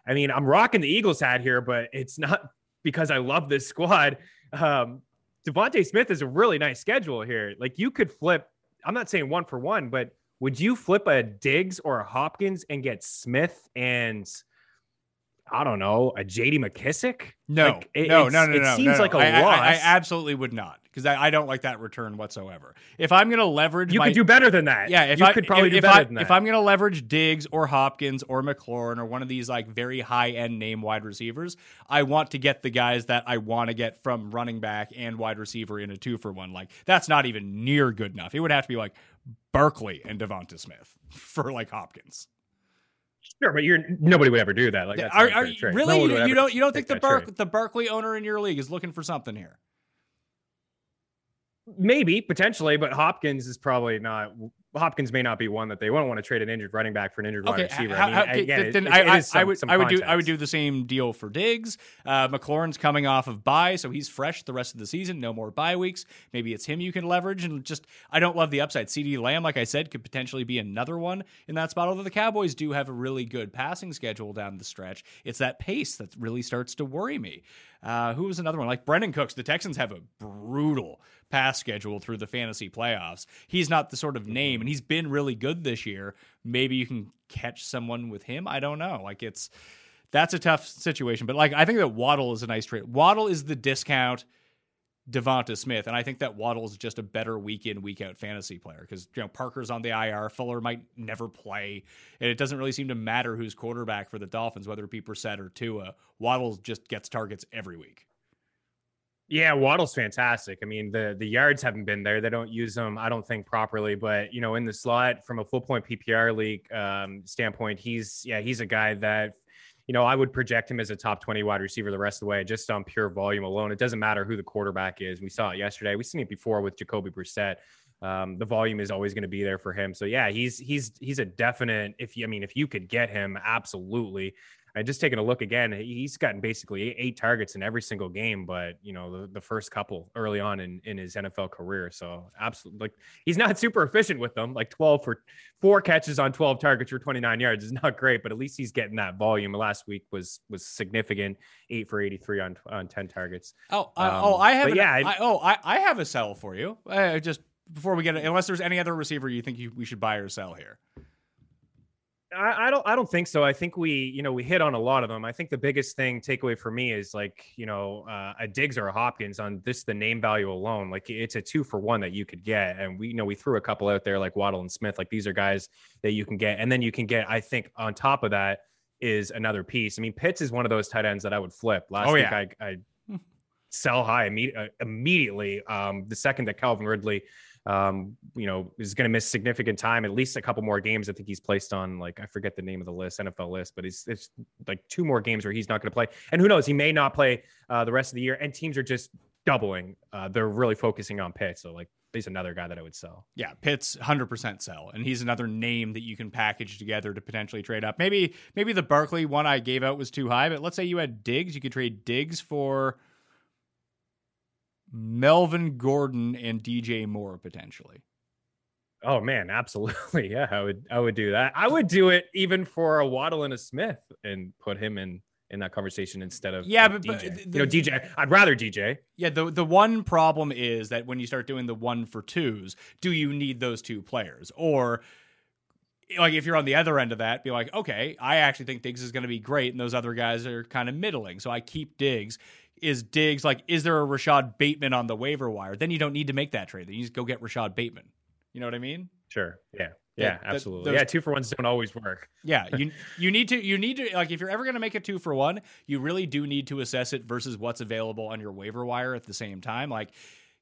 I mean, I'm rocking the Eagles hat here, but it's not because I love this squad. Um, DeVonta Smith is a really nice schedule here. Like you could flip. I'm not saying one for one, but would you flip a Diggs or a Hopkins and get Smith and I don't know, a JD McKissic? No, like, it, no, no, no, It no, seems no, like no. a I, loss. I, I, absolutely would not because I, I, don't like that return whatsoever. If I'm going to leverage, you my, could do better than that. Yeah, if you I could probably if, do if better I, than that. If I'm going to leverage Diggs or Hopkins or McLaurin or one of these like very high end name wide receivers, I want to get the guys that I want to get from running back and wide receiver in a two for one. Like that's not even near good enough. It would have to be like Barkley and DeVonta Smith for like Hopkins. Sure, but you're nobody would ever do that. Like, are, are really? No you, you don't you don't think the Bar- the Barkley owner in your league is looking for something here? Maybe potentially, but Hopkins is probably not Hopkins may not be one that they won't want to trade an injured running back for an injured Okay, wide receiver. how- I mean, how- again, it- then it- I, it is I some- would I would do I would do the same deal for Diggs. Uh, McLaurin's coming off of bye, so he's fresh the rest of the season. No more bye weeks. Maybe it's him you can leverage, and just I don't love the upside. CeeDee Lamb, like I said, could potentially be another one in that spot. Although the Cowboys do have a really good passing schedule down the stretch, it's that pace that really starts to worry me. Uh, who was another one? Like Brandin Cooks. The Texans have a brutal pass schedule through the fantasy playoffs. He's not the sort of mm-hmm. name, and he's been really good this year. Maybe you can catch someone with him. I don't know. Like it's that's a tough situation. But like I think that Waddle is a nice trade. Waddle is the discount Devonta Smith, and I think that Waddle is just a better week in week out fantasy player because you know Parker's on the IR, Fuller might never play, and it doesn't really seem to matter who's quarterback for the Dolphins, whether it be Brissett or Tua. Waddle just gets targets every week. Yeah, Waddle's fantastic. I mean, the the yards haven't been there. They don't use them, I don't think, properly. But you know, in the slot from a full point PPR league um, standpoint, he's yeah, he's a guy that you know I would project him as a top twenty wide receiver the rest of the way, just on pure volume alone. It doesn't matter who the quarterback is. We saw it yesterday. We've seen it before with Jacoby Brissett. Um, the volume is always going to be there for him. So yeah, he's he's he's a definite. If you, I mean, if you could get him, absolutely. I just taking a look again. He's gotten basically eight, targets in every single game, but you know the, the first couple early on in, in his NFL career. So absolutely, like he's not super efficient with them. Like twelve for four catches on twelve targets for twenty nine yards is not great, but at least he's getting that volume. Last week was was significant, eight for eighty three on on ten targets. Oh, uh, Um, oh, I have. an- yeah, I, I- oh, I, I have a sell for you. Uh, just before we get it, unless there's any other receiver you think you, we should buy or sell here. I, I don't I don't think so. I think we, you know, we hit on a lot of them. I think the biggest thing takeaway for me is like, you know, uh, a Diggs or a Hopkins on this the name value alone. Like it's a two for one that you could get. And we you know we threw a couple out there like Waddle and Smith. Like these are guys that you can get. And then you can get, I think, on top of that is another piece. I mean, Pitts is one of those tight ends that I would flip. Last Oh, week yeah. I I sell high imme- uh, immediately. Um, the second that Calvin Ridley um, you know, is going to miss significant time, at least a couple more games. I think he's placed on like I forget the name of the list, NFL list, but he's it's like two more games where he's not going to play, and who knows, he may not play uh, the rest of the year. And teams are just doubling; uh, they're really focusing on Pitts. So like, he's another guy that I would sell. Yeah, Pitt's 100% sell, and he's another name that you can package together to potentially trade up. Maybe maybe the Barkley one I gave out was too high, but let's say you had Diggs, you could trade Diggs for Melvin Gordon and DJ Moore potentially. Oh man, absolutely, yeah, I would I would do that. I would do it even for a Waddle and a Smith and put him in in that conversation instead of Yeah, but- but DJ. the- you know DJ. I'd rather DJ. Yeah, the the one problem is that when you start doing the one for twos, do you need those two players? Or like if you're on the other end of that, be like, okay, I actually think Diggs is going to be great, and those other guys are kind of middling, so I keep Diggs. Is Diggs like? Is there a Rashad Bateman on the waiver wire? Then you don't need to make that trade. Then you just go get Rashad Bateman. You know what I mean? Sure. Yeah. Yeah, Yeah. absolutely. those- yeah. Two for ones don't always work. Yeah, you you need to you need to like if you're ever going to make a two for one, you really do need to assess it versus what's available on your waiver wire at the same time. Like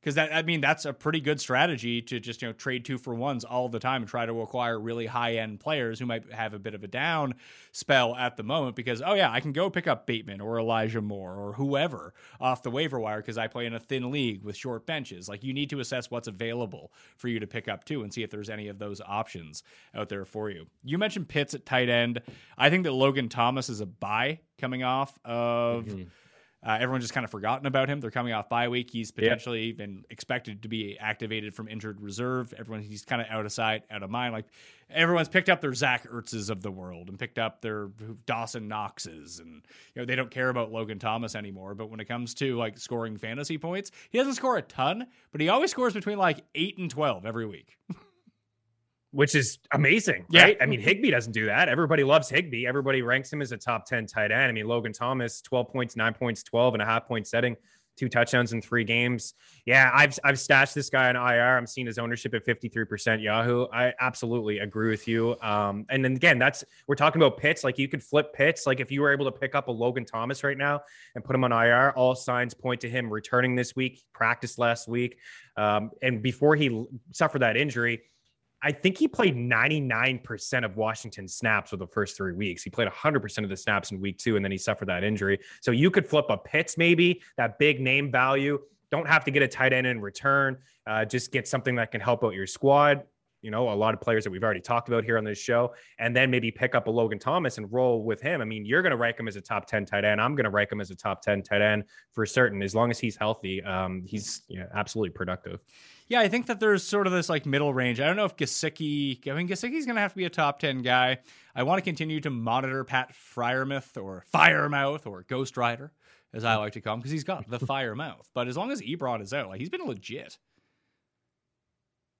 because that I mean that's a pretty good strategy to just you know trade two for ones all the time and try to acquire really high end players who might have a bit of a down spell at the moment because oh yeah I can go pick up Bateman or Elijah Moore or whoever off the waiver wire because I play in a thin league with short benches like you need to assess what's available for you to pick up too and see if there's any of those options out there for you. You mentioned Pitts at tight end. I think that Logan Thomas is a buy coming off of mm-hmm. Uh, everyone's just kind of forgotten about him. They're coming off bye week. He's potentially been expected to be activated from injured reserve. Everyone, he's kind of out of sight, out of mind. Like everyone's picked up their Zach Ertzes of the world and picked up their Dawson Knoxes, and you know they don't care about Logan Thomas anymore. But when it comes to like scoring fantasy points, he doesn't score a ton, but he always scores between like eight and twelve every week. which is amazing, Yeah. right? I mean, Higbee doesn't do that. Everybody loves Higbee. Everybody ranks him as a top 10 tight end. I mean, Logan Thomas, 12 points, nine points, 12 and a half point setting, two touchdowns in three games. Yeah, I've I've stashed this guy on IR. I'm seeing his ownership at 53% Yahoo. I absolutely agree with you. Um, and then again, that's we're talking about Pitts. Like you could flip Pitts. Like if you were able to pick up a Logan Thomas right now and put him on IR, all signs point to him returning this week, practiced last week. Um, and before he suffered that injury, I think he played 99% of Washington snaps for the first three weeks. He played 100% of the snaps in week two, and then he suffered that injury. So you could flip a Pitts, maybe that big name value. Don't have to get a tight end in return. Uh, just get something that can help out your squad. You know, a lot of players that we've already talked about here on this show, and then maybe pick up a Logan Thomas and roll with him. I mean, you're going to rank him as a top 10 tight end. I'm going to rank him as a top 10 tight end for certain. As long as he's healthy, um, he's you know, absolutely productive. Yeah, I think that there's sort of this like middle range. I don't know if Gesicki, I mean, Gesicki's going to have to be a top 10 guy. I want to continue to monitor Pat Freiermuth or Firemouth or Ghost Rider, as I like to call him, because he's got the fire mouth. But as long as Ebron is out, like he's been legit.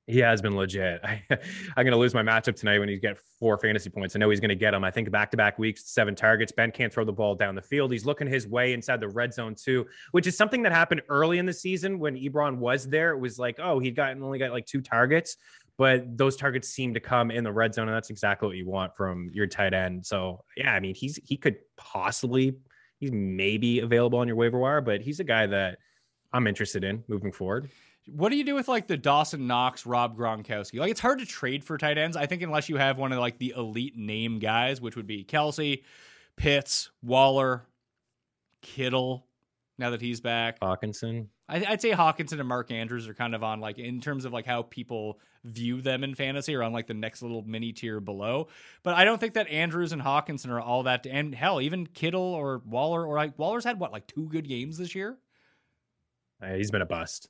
He has been legit. I, am going to lose my matchup tonight when he get four fantasy points. I know he's going to get them. I think back to back weeks, seven targets. Ben can't throw the ball down the field. He's looking his way inside the red zone too, which is something that happened early in the season when Ebron was there. It was like, oh, he got only got like two targets, but those targets seem to come in the red zone, and that's exactly what you want from your tight end. So yeah, I mean, he's he could possibly he's maybe available on your waiver wire, but he's a guy that I'm interested in moving forward. What do you do with like the Dawson Knox, Rob Gronkowski? Like it's hard to trade for tight ends. I think unless you have one of like the elite name guys, which would be Kelce, Pitts, Waller, Kittle. Now that he's back, Hockenson. I, would say Hockenson and Mark Andrews are kind of on like in terms of like how people view them in fantasy or on like the next little mini tier below. But I don't think that Andrews and Hockenson are all that. And hell, even Kittle or Waller or like Waller's had what like two good games this year. Uh, he's been a bust.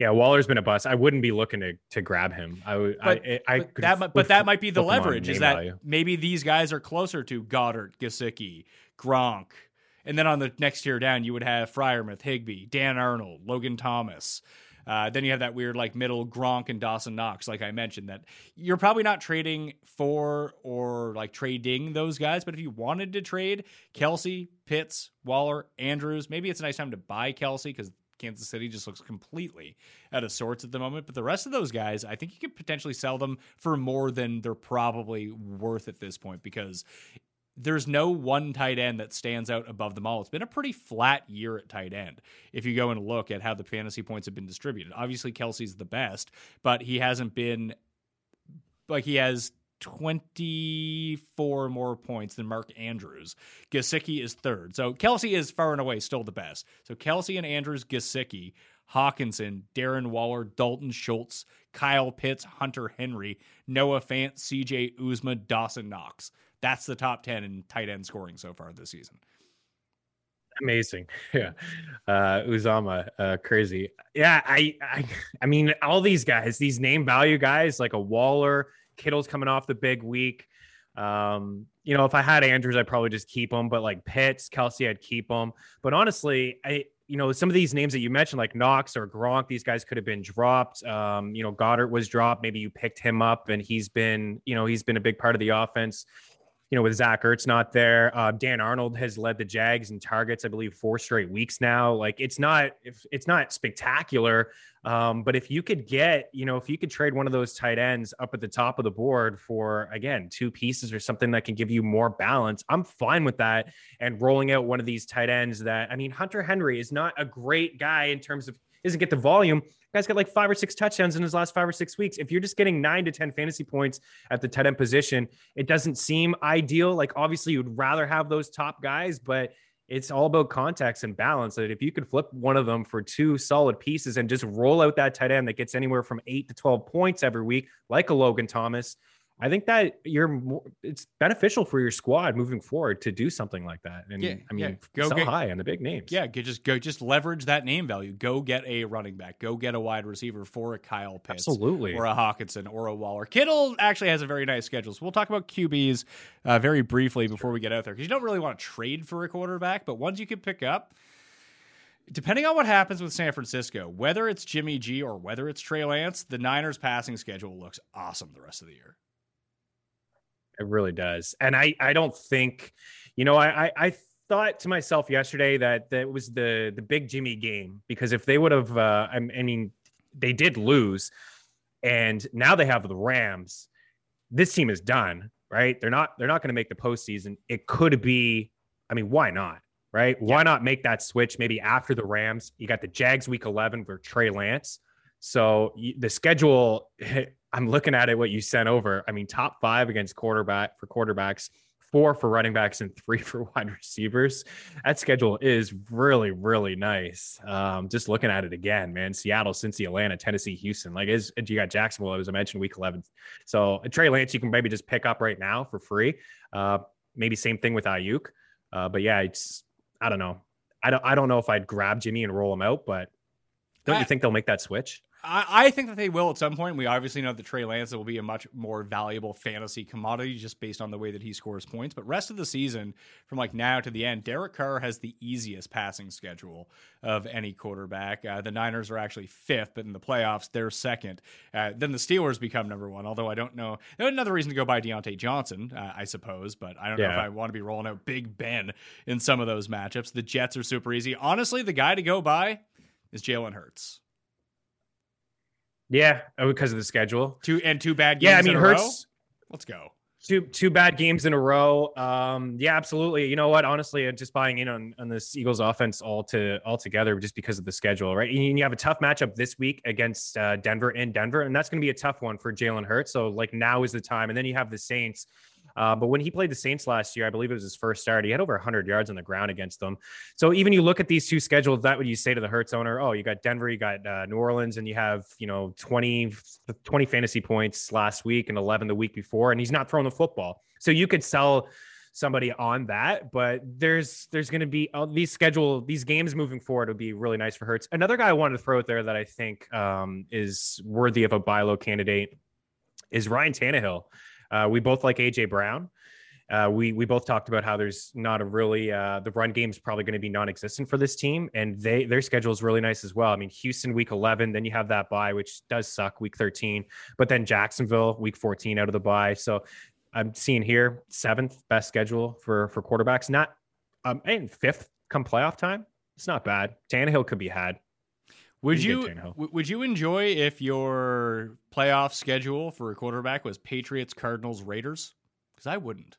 Yeah, Waller's been a bust. I wouldn't be looking to to grab him. I would. But, I, I but that, might, but that might be the leverage. Is that value. maybe these guys are closer to Goddard, Gesicki, Gronk, and then on the next tier down, you would have Freiermuth, Higbee, Dan Arnold, Logan Thomas. Uh, then you have that weird like middle Gronk and Dawson Knox, like I mentioned, that you're probably not trading for or like trading those guys. But if you wanted to trade Kelce, Pitts, Waller, Andrews, maybe it's a nice time to buy Kelce because Kansas City just looks completely out of sorts at the moment. But the rest of those guys, I think you could potentially sell them for more than they're probably worth at this point because there's no one tight end that stands out above them all. It's been a pretty flat year at tight end. If you go and look at how the fantasy points have been distributed, obviously Kelce's the best, but he hasn't been like he has 24 more points than Mark Andrews. Gesicki is third. So Kelce is far and away still the best. So Kelce and Andrews, Gesicki, Hockenson, Darren Waller, Dalton Schultz, Kyle Pitts, Hunter Henry, Noah Fant, CJ Uzomah, Dawson Knox. That's the top 10 in tight end scoring so far this season. Amazing. Yeah. Uh Uzomah, uh crazy. Yeah, I I I mean all these guys, these name value guys like a Waller, Kittle's coming off the big week. Um, you know, if I had Andrews, I'd probably just keep him, but like Pitts, Kelce, I'd keep him. But honestly, I, you know, some of these names that you mentioned, like Knox or Gronk, these guys could have been dropped. Um, you know, Goddard was dropped. Maybe you picked him up and he's been, you know, he's been a big part of the offense you know, with Zach Ertz not there, uh, Dan Arnold has led the Jags in targets, I believe, four straight weeks now. Like it's not, if it's not spectacular, um, but if you could get, you know, if you could trade one of those tight ends up at the top of the board for again two pieces or something that can give you more balance, I'm fine with that. And rolling out one of these tight ends that, I mean, Hunter Henry is not a great guy in terms of doesn't get the volume. Guy's got like five or six touchdowns in his last five or six weeks. If you're just getting nine to 10 fantasy points at the tight end position, it doesn't seem ideal. Like, obviously, you'd rather have those top guys, but it's all about context and balance. That if you could flip one of them for two solid pieces and just roll out that tight end that gets anywhere from eight to 12 points every week, like a Logan Thomas, I think that you're more, it's beneficial for your squad moving forward to do something like that. And yeah, I mean, yeah. go sell get, high on the big names. Yeah, just go, just leverage that name value. Go get a running back. Go get a wide receiver for a Kyle Pitts, absolutely, or a Hockenson, or a Waller. Kittle actually has a very nice schedule. So we'll talk about QBs uh, very briefly before we get out there because you don't really want to trade for a quarterback, but ones you can pick up depending on what happens with San Francisco, whether it's Jimmy G or whether it's Trey Lance, the Niners passing schedule looks awesome the rest of the year. It really does. And I, I don't think, you know, I, I, I thought to myself yesterday that that was the the big Jimmy game because if they would have, uh, I, I mean, they did lose, and now they have the Rams. This team is done, right? They're not they're not going to make the postseason. It could be, I mean, why not? Right? Yeah. Why not make that switch maybe after the Rams? You got the Jags week 11 for Trey Lance. So the schedule I'm looking at it, what you sent over. I mean, top five against quarterback for quarterbacks, four for running backs and three for wide receivers. That schedule is really, really nice. Um, just looking at it again, man. Seattle, Cincy, Atlanta, Tennessee, Houston. Like, is you got Jacksonville, as I mentioned, week 11. So Trey Lance, you can maybe just pick up right now for free. Uh, maybe same thing with Aiyuk. Uh, but yeah, it's I don't know. I don't I don't know if I'd grab Jimmy and roll him out, but don't I- you think they'll make that switch? I, I think that they will at some point. We obviously know that Trey Lance will be a much more valuable fantasy commodity just based on the way that he scores points. But rest of the season, from like now to the end, Derek Carr has the easiest passing schedule of any quarterback. Uh, the Niners are actually fifth, but in the playoffs, they're second. Uh, then the Steelers become number one, although I don't know. Another reason to go by Diontae Johnson, uh, I suppose, but I don't know if I want to be rolling out Big Ben in some of those matchups. The Jets are super easy. Honestly, the guy to go by is Jalen Hurts. Yeah, oh, because of the schedule. Two and two bad games. Yeah, I mean in a row? Hurts Let's go. two two bad games in a row. Um, yeah, absolutely. You know what? Honestly, just buying in on, on this Eagles offense all to all together just because of the schedule, right? And you have a tough matchup this week against uh, Denver in Denver, and that's going to be a tough one for Jalen Hurts. So like now is the time, and then you have the Saints. Uh, but when he played the Saints last year, I believe it was his first start. He had over 100 yards on the ground against them. So even you look at these two schedules, that would you say to the Hurts owner, oh, you got Denver, you got uh, New Orleans, and you have you know 20 20 fantasy points last week and 11 the week before, and he's not throwing the football. So you could sell somebody on that, but there's there's going to be uh, these schedule these games moving forward would be really nice for Hurts. Another guy I wanted to throw out there that I think um, is worthy of a buy low candidate is Ryan Tannehill. Uh, we both like AJ Brown. Uh, we we both talked about how there's not a really uh, the run game is probably going to be non-existent for this team, and they their schedule is really nice as well. I mean, Houston week 11, then you have that bye, which does suck week 13, but then Jacksonville week 14 out of the bye. So I'm seeing here seventh best schedule for for quarterbacks, not um and fifth come playoff time. It's not bad. Tannehill could be had. Would You you get Tannehill. w- would you enjoy if your playoff schedule for a quarterback was Patriots, Cardinals, Raiders? Because I wouldn't.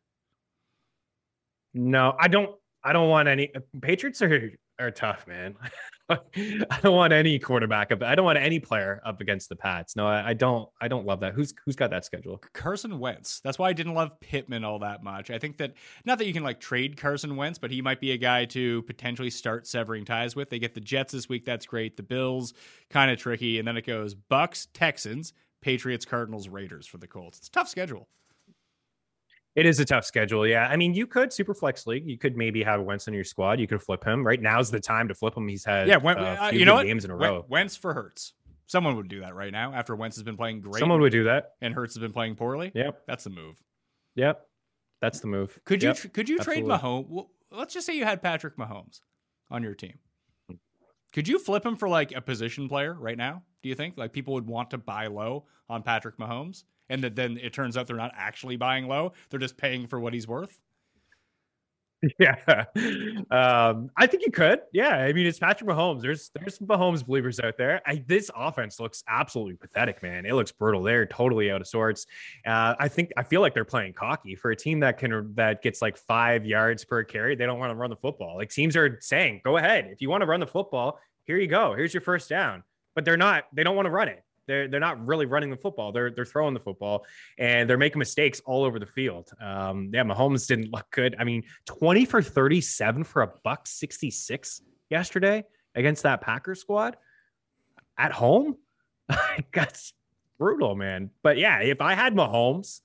No, I don't. I don't want any. Uh, Patriots are are tough, man. I don't want any quarterback up. I don't want any player up against the Pats. No, I, I don't. I don't love that. Who's who's got that schedule? Carson Wentz. That's why I didn't love Pittman all that much. I think that not that you can like trade Carson Wentz, but he might be a guy to potentially start severing ties with. They get the Jets this week. That's great. The Bills, kind of tricky, and then it goes Bucks, Texans, Patriots, Cardinals, Raiders for the Colts. It's tough schedule. It is a tough schedule. Yeah, I mean, you could super flex league. You could maybe have Wentz in your squad. You could flip him. Right now's the time to flip him. He's had Yeah, Wen- uh, you know games in a row. Wentz for Hurts. Someone would do that right now after Wentz has been playing great Someone would do that. and Hurts has been playing poorly. Yep. That's the move. Yep. That's the move. Could you Yep. tr- could you trade. Mahomes? Well, let's just say you had Patrick Mahomes on your team. Could you flip him for like a position player right now? Do you think like people would want to buy low on Patrick Mahomes, and that then it turns out they're not actually buying low; they're just paying for what he's worth? Yeah, um, I think you could. Yeah, I mean it's Patrick Mahomes. There's there's some Mahomes believers out there. I, this offense looks absolutely pathetic, man. It looks brutal. They're totally out of sorts. Uh, I think I feel like they're playing cocky for a team that can that gets like five yards per carry. They don't want to run the football. Like teams are saying, go ahead if you want to run the football. Here you go. Here's your first down. But they're not. They don't want to run it. They're they're not really running the football. They're they're throwing the football, and they're making mistakes all over the field. Um, yeah, Mahomes didn't look good. I mean, twenty for thirty-seven for a buck sixty-six yesterday against that Packers squad at home. That's brutal, man. But yeah, if I had Mahomes,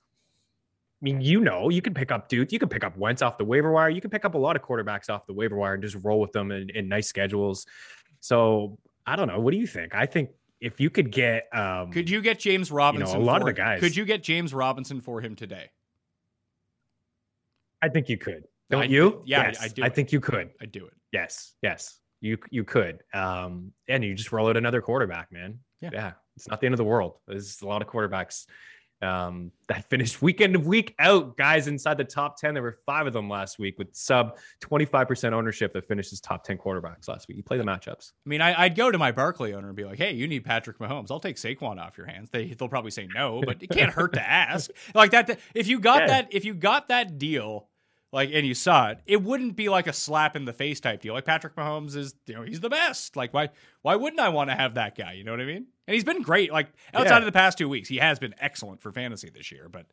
I mean, you know, you can pick up dudes, You can pick up Wentz off the waiver wire. You can pick up a lot of quarterbacks off the waiver wire and just roll with them in, in nice schedules. So I don't know. What do you think? I think if you could get um Could you get James Robinson? a lot of the guys- Could you get James Robinson for him today? I think you could. Don't I- you? yeah, I- Yes, I do I think you could. I'd do it. Yes, yes, you you could. Um, and you just roll out another quarterback, man. Yeah. yeah, it's not the end of the world. There's a lot of quarterbacks um, that finished weekend of week out, guys inside the top ten. There were five of them last week with sub twenty five percent ownership that finished as top ten quarterbacks last week. You play the matchups. I mean, I, I'd go to my Barkley owner and be like, "Hey, you need Patrick Mahomes. I'll take Saquon off your hands." They they'll probably say no, but it can't hurt to ask. Like that, if you got Yeah. that, if you got that deal, like and you saw it, it wouldn't be like a slap in the face type deal. Like Patrick Mahomes is, you know, he's the best. Like why why wouldn't I want to have that guy? You know what I mean? And he's been great. Like outside Yeah. of the past two weeks, he has been excellent for fantasy this year. But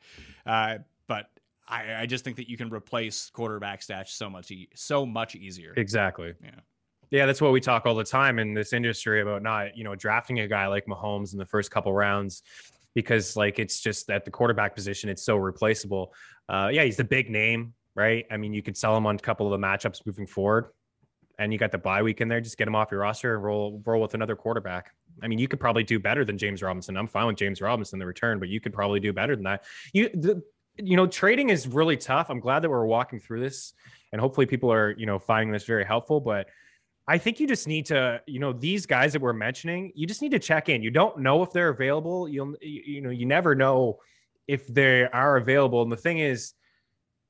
uh, but I, I just think that you can replace quarterback stats so much e- so much easier. Exactly. Yeah. Yeah, that's what we talk all the time in this industry about not, you know, drafting a guy like Mahomes in the first couple rounds because like it's just at the quarterback position, it's so replaceable. Uh, yeah, he's the big name, right? I mean, you could sell him on a couple of the matchups moving forward, and you got the bye week in there. Just get him off your roster and roll roll with another quarterback. I mean, you could probably do better than James Robinson. I'm fine with James Robinson the return, but you could probably do better than that. You the you know, trading is really tough. I'm glad that we're walking through this, and hopefully people are you know finding this very helpful, but I think you just need to, you know, these guys that we're mentioning, you just need to check in. You don't know if they're available. You'll, you know, you never know if they are available. And the thing is,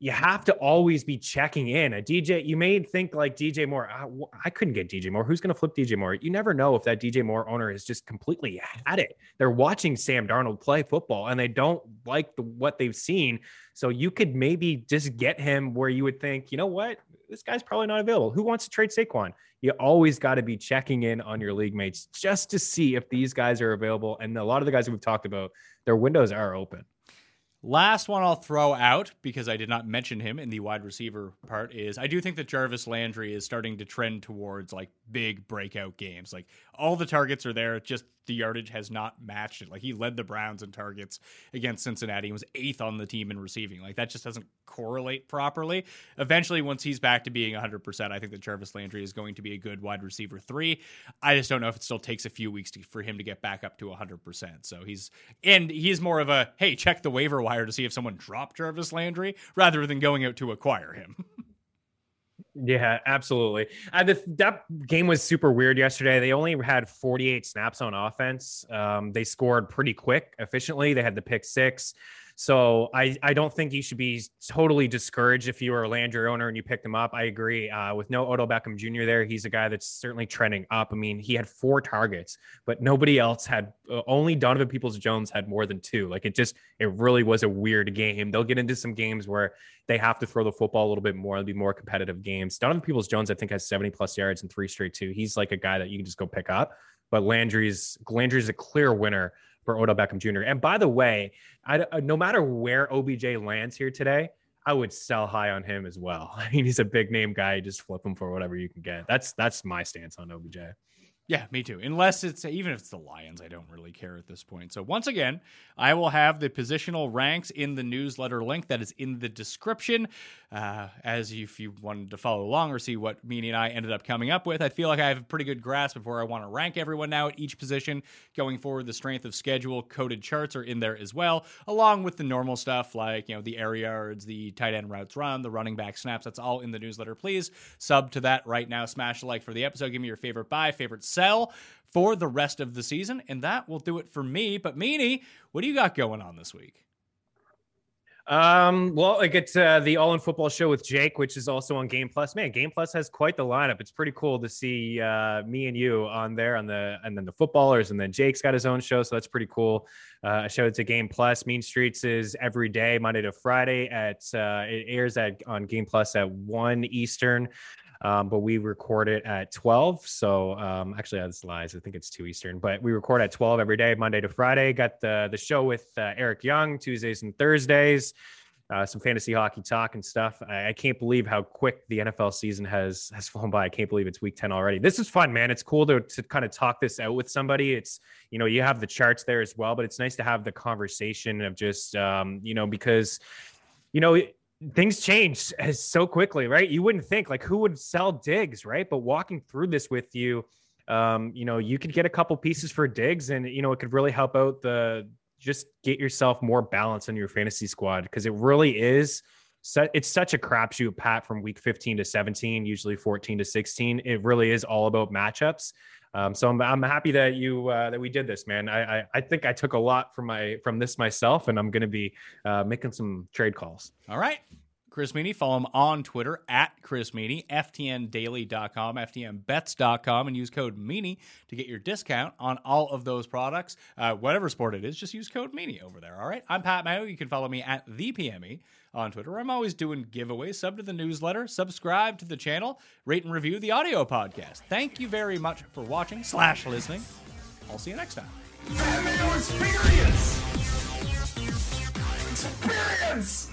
you have to always be checking in. A DJ, you may think like DJ Moore, ah, I, I couldn't get DJ Moore. Who's going to flip DJ Moore? You never know if that DJ Moore owner has just completely had it. They're watching Sam Darnold play football and they don't like the, what they've seen. So you could maybe just get him where you would think, you know what, this guy's probably not available. Who wants to trade Saquon? You always got to be checking in on your league mates just to see if these guys are available. And a lot of the guys we've talked about, their windows are open. Last one I'll throw out because I did not mention him in the wide receiver part is I do think that Jarvis Landry is starting to trend towards like big breakout games. Like all the targets are there, just the yardage has not matched it. Like he led the Browns in targets against Cincinnati. He was eighth on the team in receiving. Like that just doesn't correlate properly. Eventually, once he's back to being 100%, I think that Jarvis Landry is going to be a good wide receiver three. I just don't know if it still takes a few weeks to, for him to get back up to 100%. So he's, and he's more of a, hey, check the waiver wire to see if someone dropped Jarvis Landry rather than going out to acquire him. Yeah, absolutely. Uh, the, that game was super weird yesterday. They only had 48 snaps on offense. Um, they scored pretty quick, efficiently. They had the pick six. So I, I don't think you should be totally discouraged if you are a Landry owner and you picked him up. I agree. Uh, with no Odell Beckham Jr. there, he's a guy that's certainly trending up. I mean, he had four targets, but nobody else had. Uh, only Donovan Peoples Jones had more than two. Like it just, it really was a weird game. They'll get into some games where they have to throw the football a little bit more. It'll be more competitive games. Donovan Peoples Jones, I think, has 70 plus yards and three straight two. He's like a guy that you can just go pick up. But Landry's Landry's a clear winner for Odell Beckham Jr. And by the way, I, uh, no matter where OBJ lands here today, I would sell high on him as well. I mean, he's a big name guy. Just flip him for whatever you can get. That's that's my stance on OBJ. Yeah, me too. Unless it's even if it's the Lions, I don't really care at this point. So once again, I will have the positional ranks in the newsletter link that is in the description. Uh, as if you wanted to follow along or see what Meaney and I ended up coming up with, I feel like I have a pretty good grasp of where I want to rank everyone now at each position. Going forward, the strength of schedule coded charts are in there as well, along with the normal stuff like you know the air yards, the tight end routes run, the running back snaps. That's all in the newsletter. Please sub to that right now. Smash a like for the episode. Give me your favorite buy, favorite sell for the rest of the season, and that will do it for me. But Meaney, what do you got going on this week? Um, well, I get uh, the All in Football show with Jake, which is also on Game Plus. Man, Game Plus has quite the lineup. It's pretty cool to see uh, me and you on there on the and then the footballers, and then Jake's got his own show, so that's pretty cool. Uh, a show to Game Plus. Mean Streets is every day, Monday to Friday at uh, it airs at on Game Plus at one Eastern. Um, but we record it at 12. So um, actually, that's lies. I think it's 2 Eastern, but we record at 12 every day, Monday to Friday. Got the, the show with uh, Eric Young Tuesdays and Thursdays. Uh, some fantasy hockey talk and stuff. I, I, can't believe how quick the NFL season has has flown by. I can't believe it's week 10 already. This is fun, man. It's cool to, to kind of talk this out with somebody. It's, you know, you have the charts there as well, but it's nice to have the conversation of just, um, you know, because, you know, things change so quickly, right? You wouldn't think like who would sell Diggs, right? But walking through this with you, um, you know, you could get a couple pieces for Diggs, and you know, it could really help out the just get yourself more balance in your fantasy squad because it really is. It's such a crapshoot, Pat, from week 15 to 17, usually 14 to 16. It really is all about matchups. Um, so I'm, I'm happy that you uh, that we did this, man. I, I, I think I took a lot from my from this myself, and I'm going to be uh, making some trade calls. All right. Chris Meaney. Follow him on Twitter at Chris Meaney, FTNDaily.com, FTNBets.com, and use code Meaney to get your discount on all of those products. Uh, whatever sport it is, just use code Meaney over there. All right. I'm Pat Mayo. You can follow me at the PME on Twitter. I'm always doing giveaways. Sub to the newsletter, subscribe to the channel, rate and review the audio podcast. Thank you very much for watching slash listening. I'll see you next time. Experience! Experience!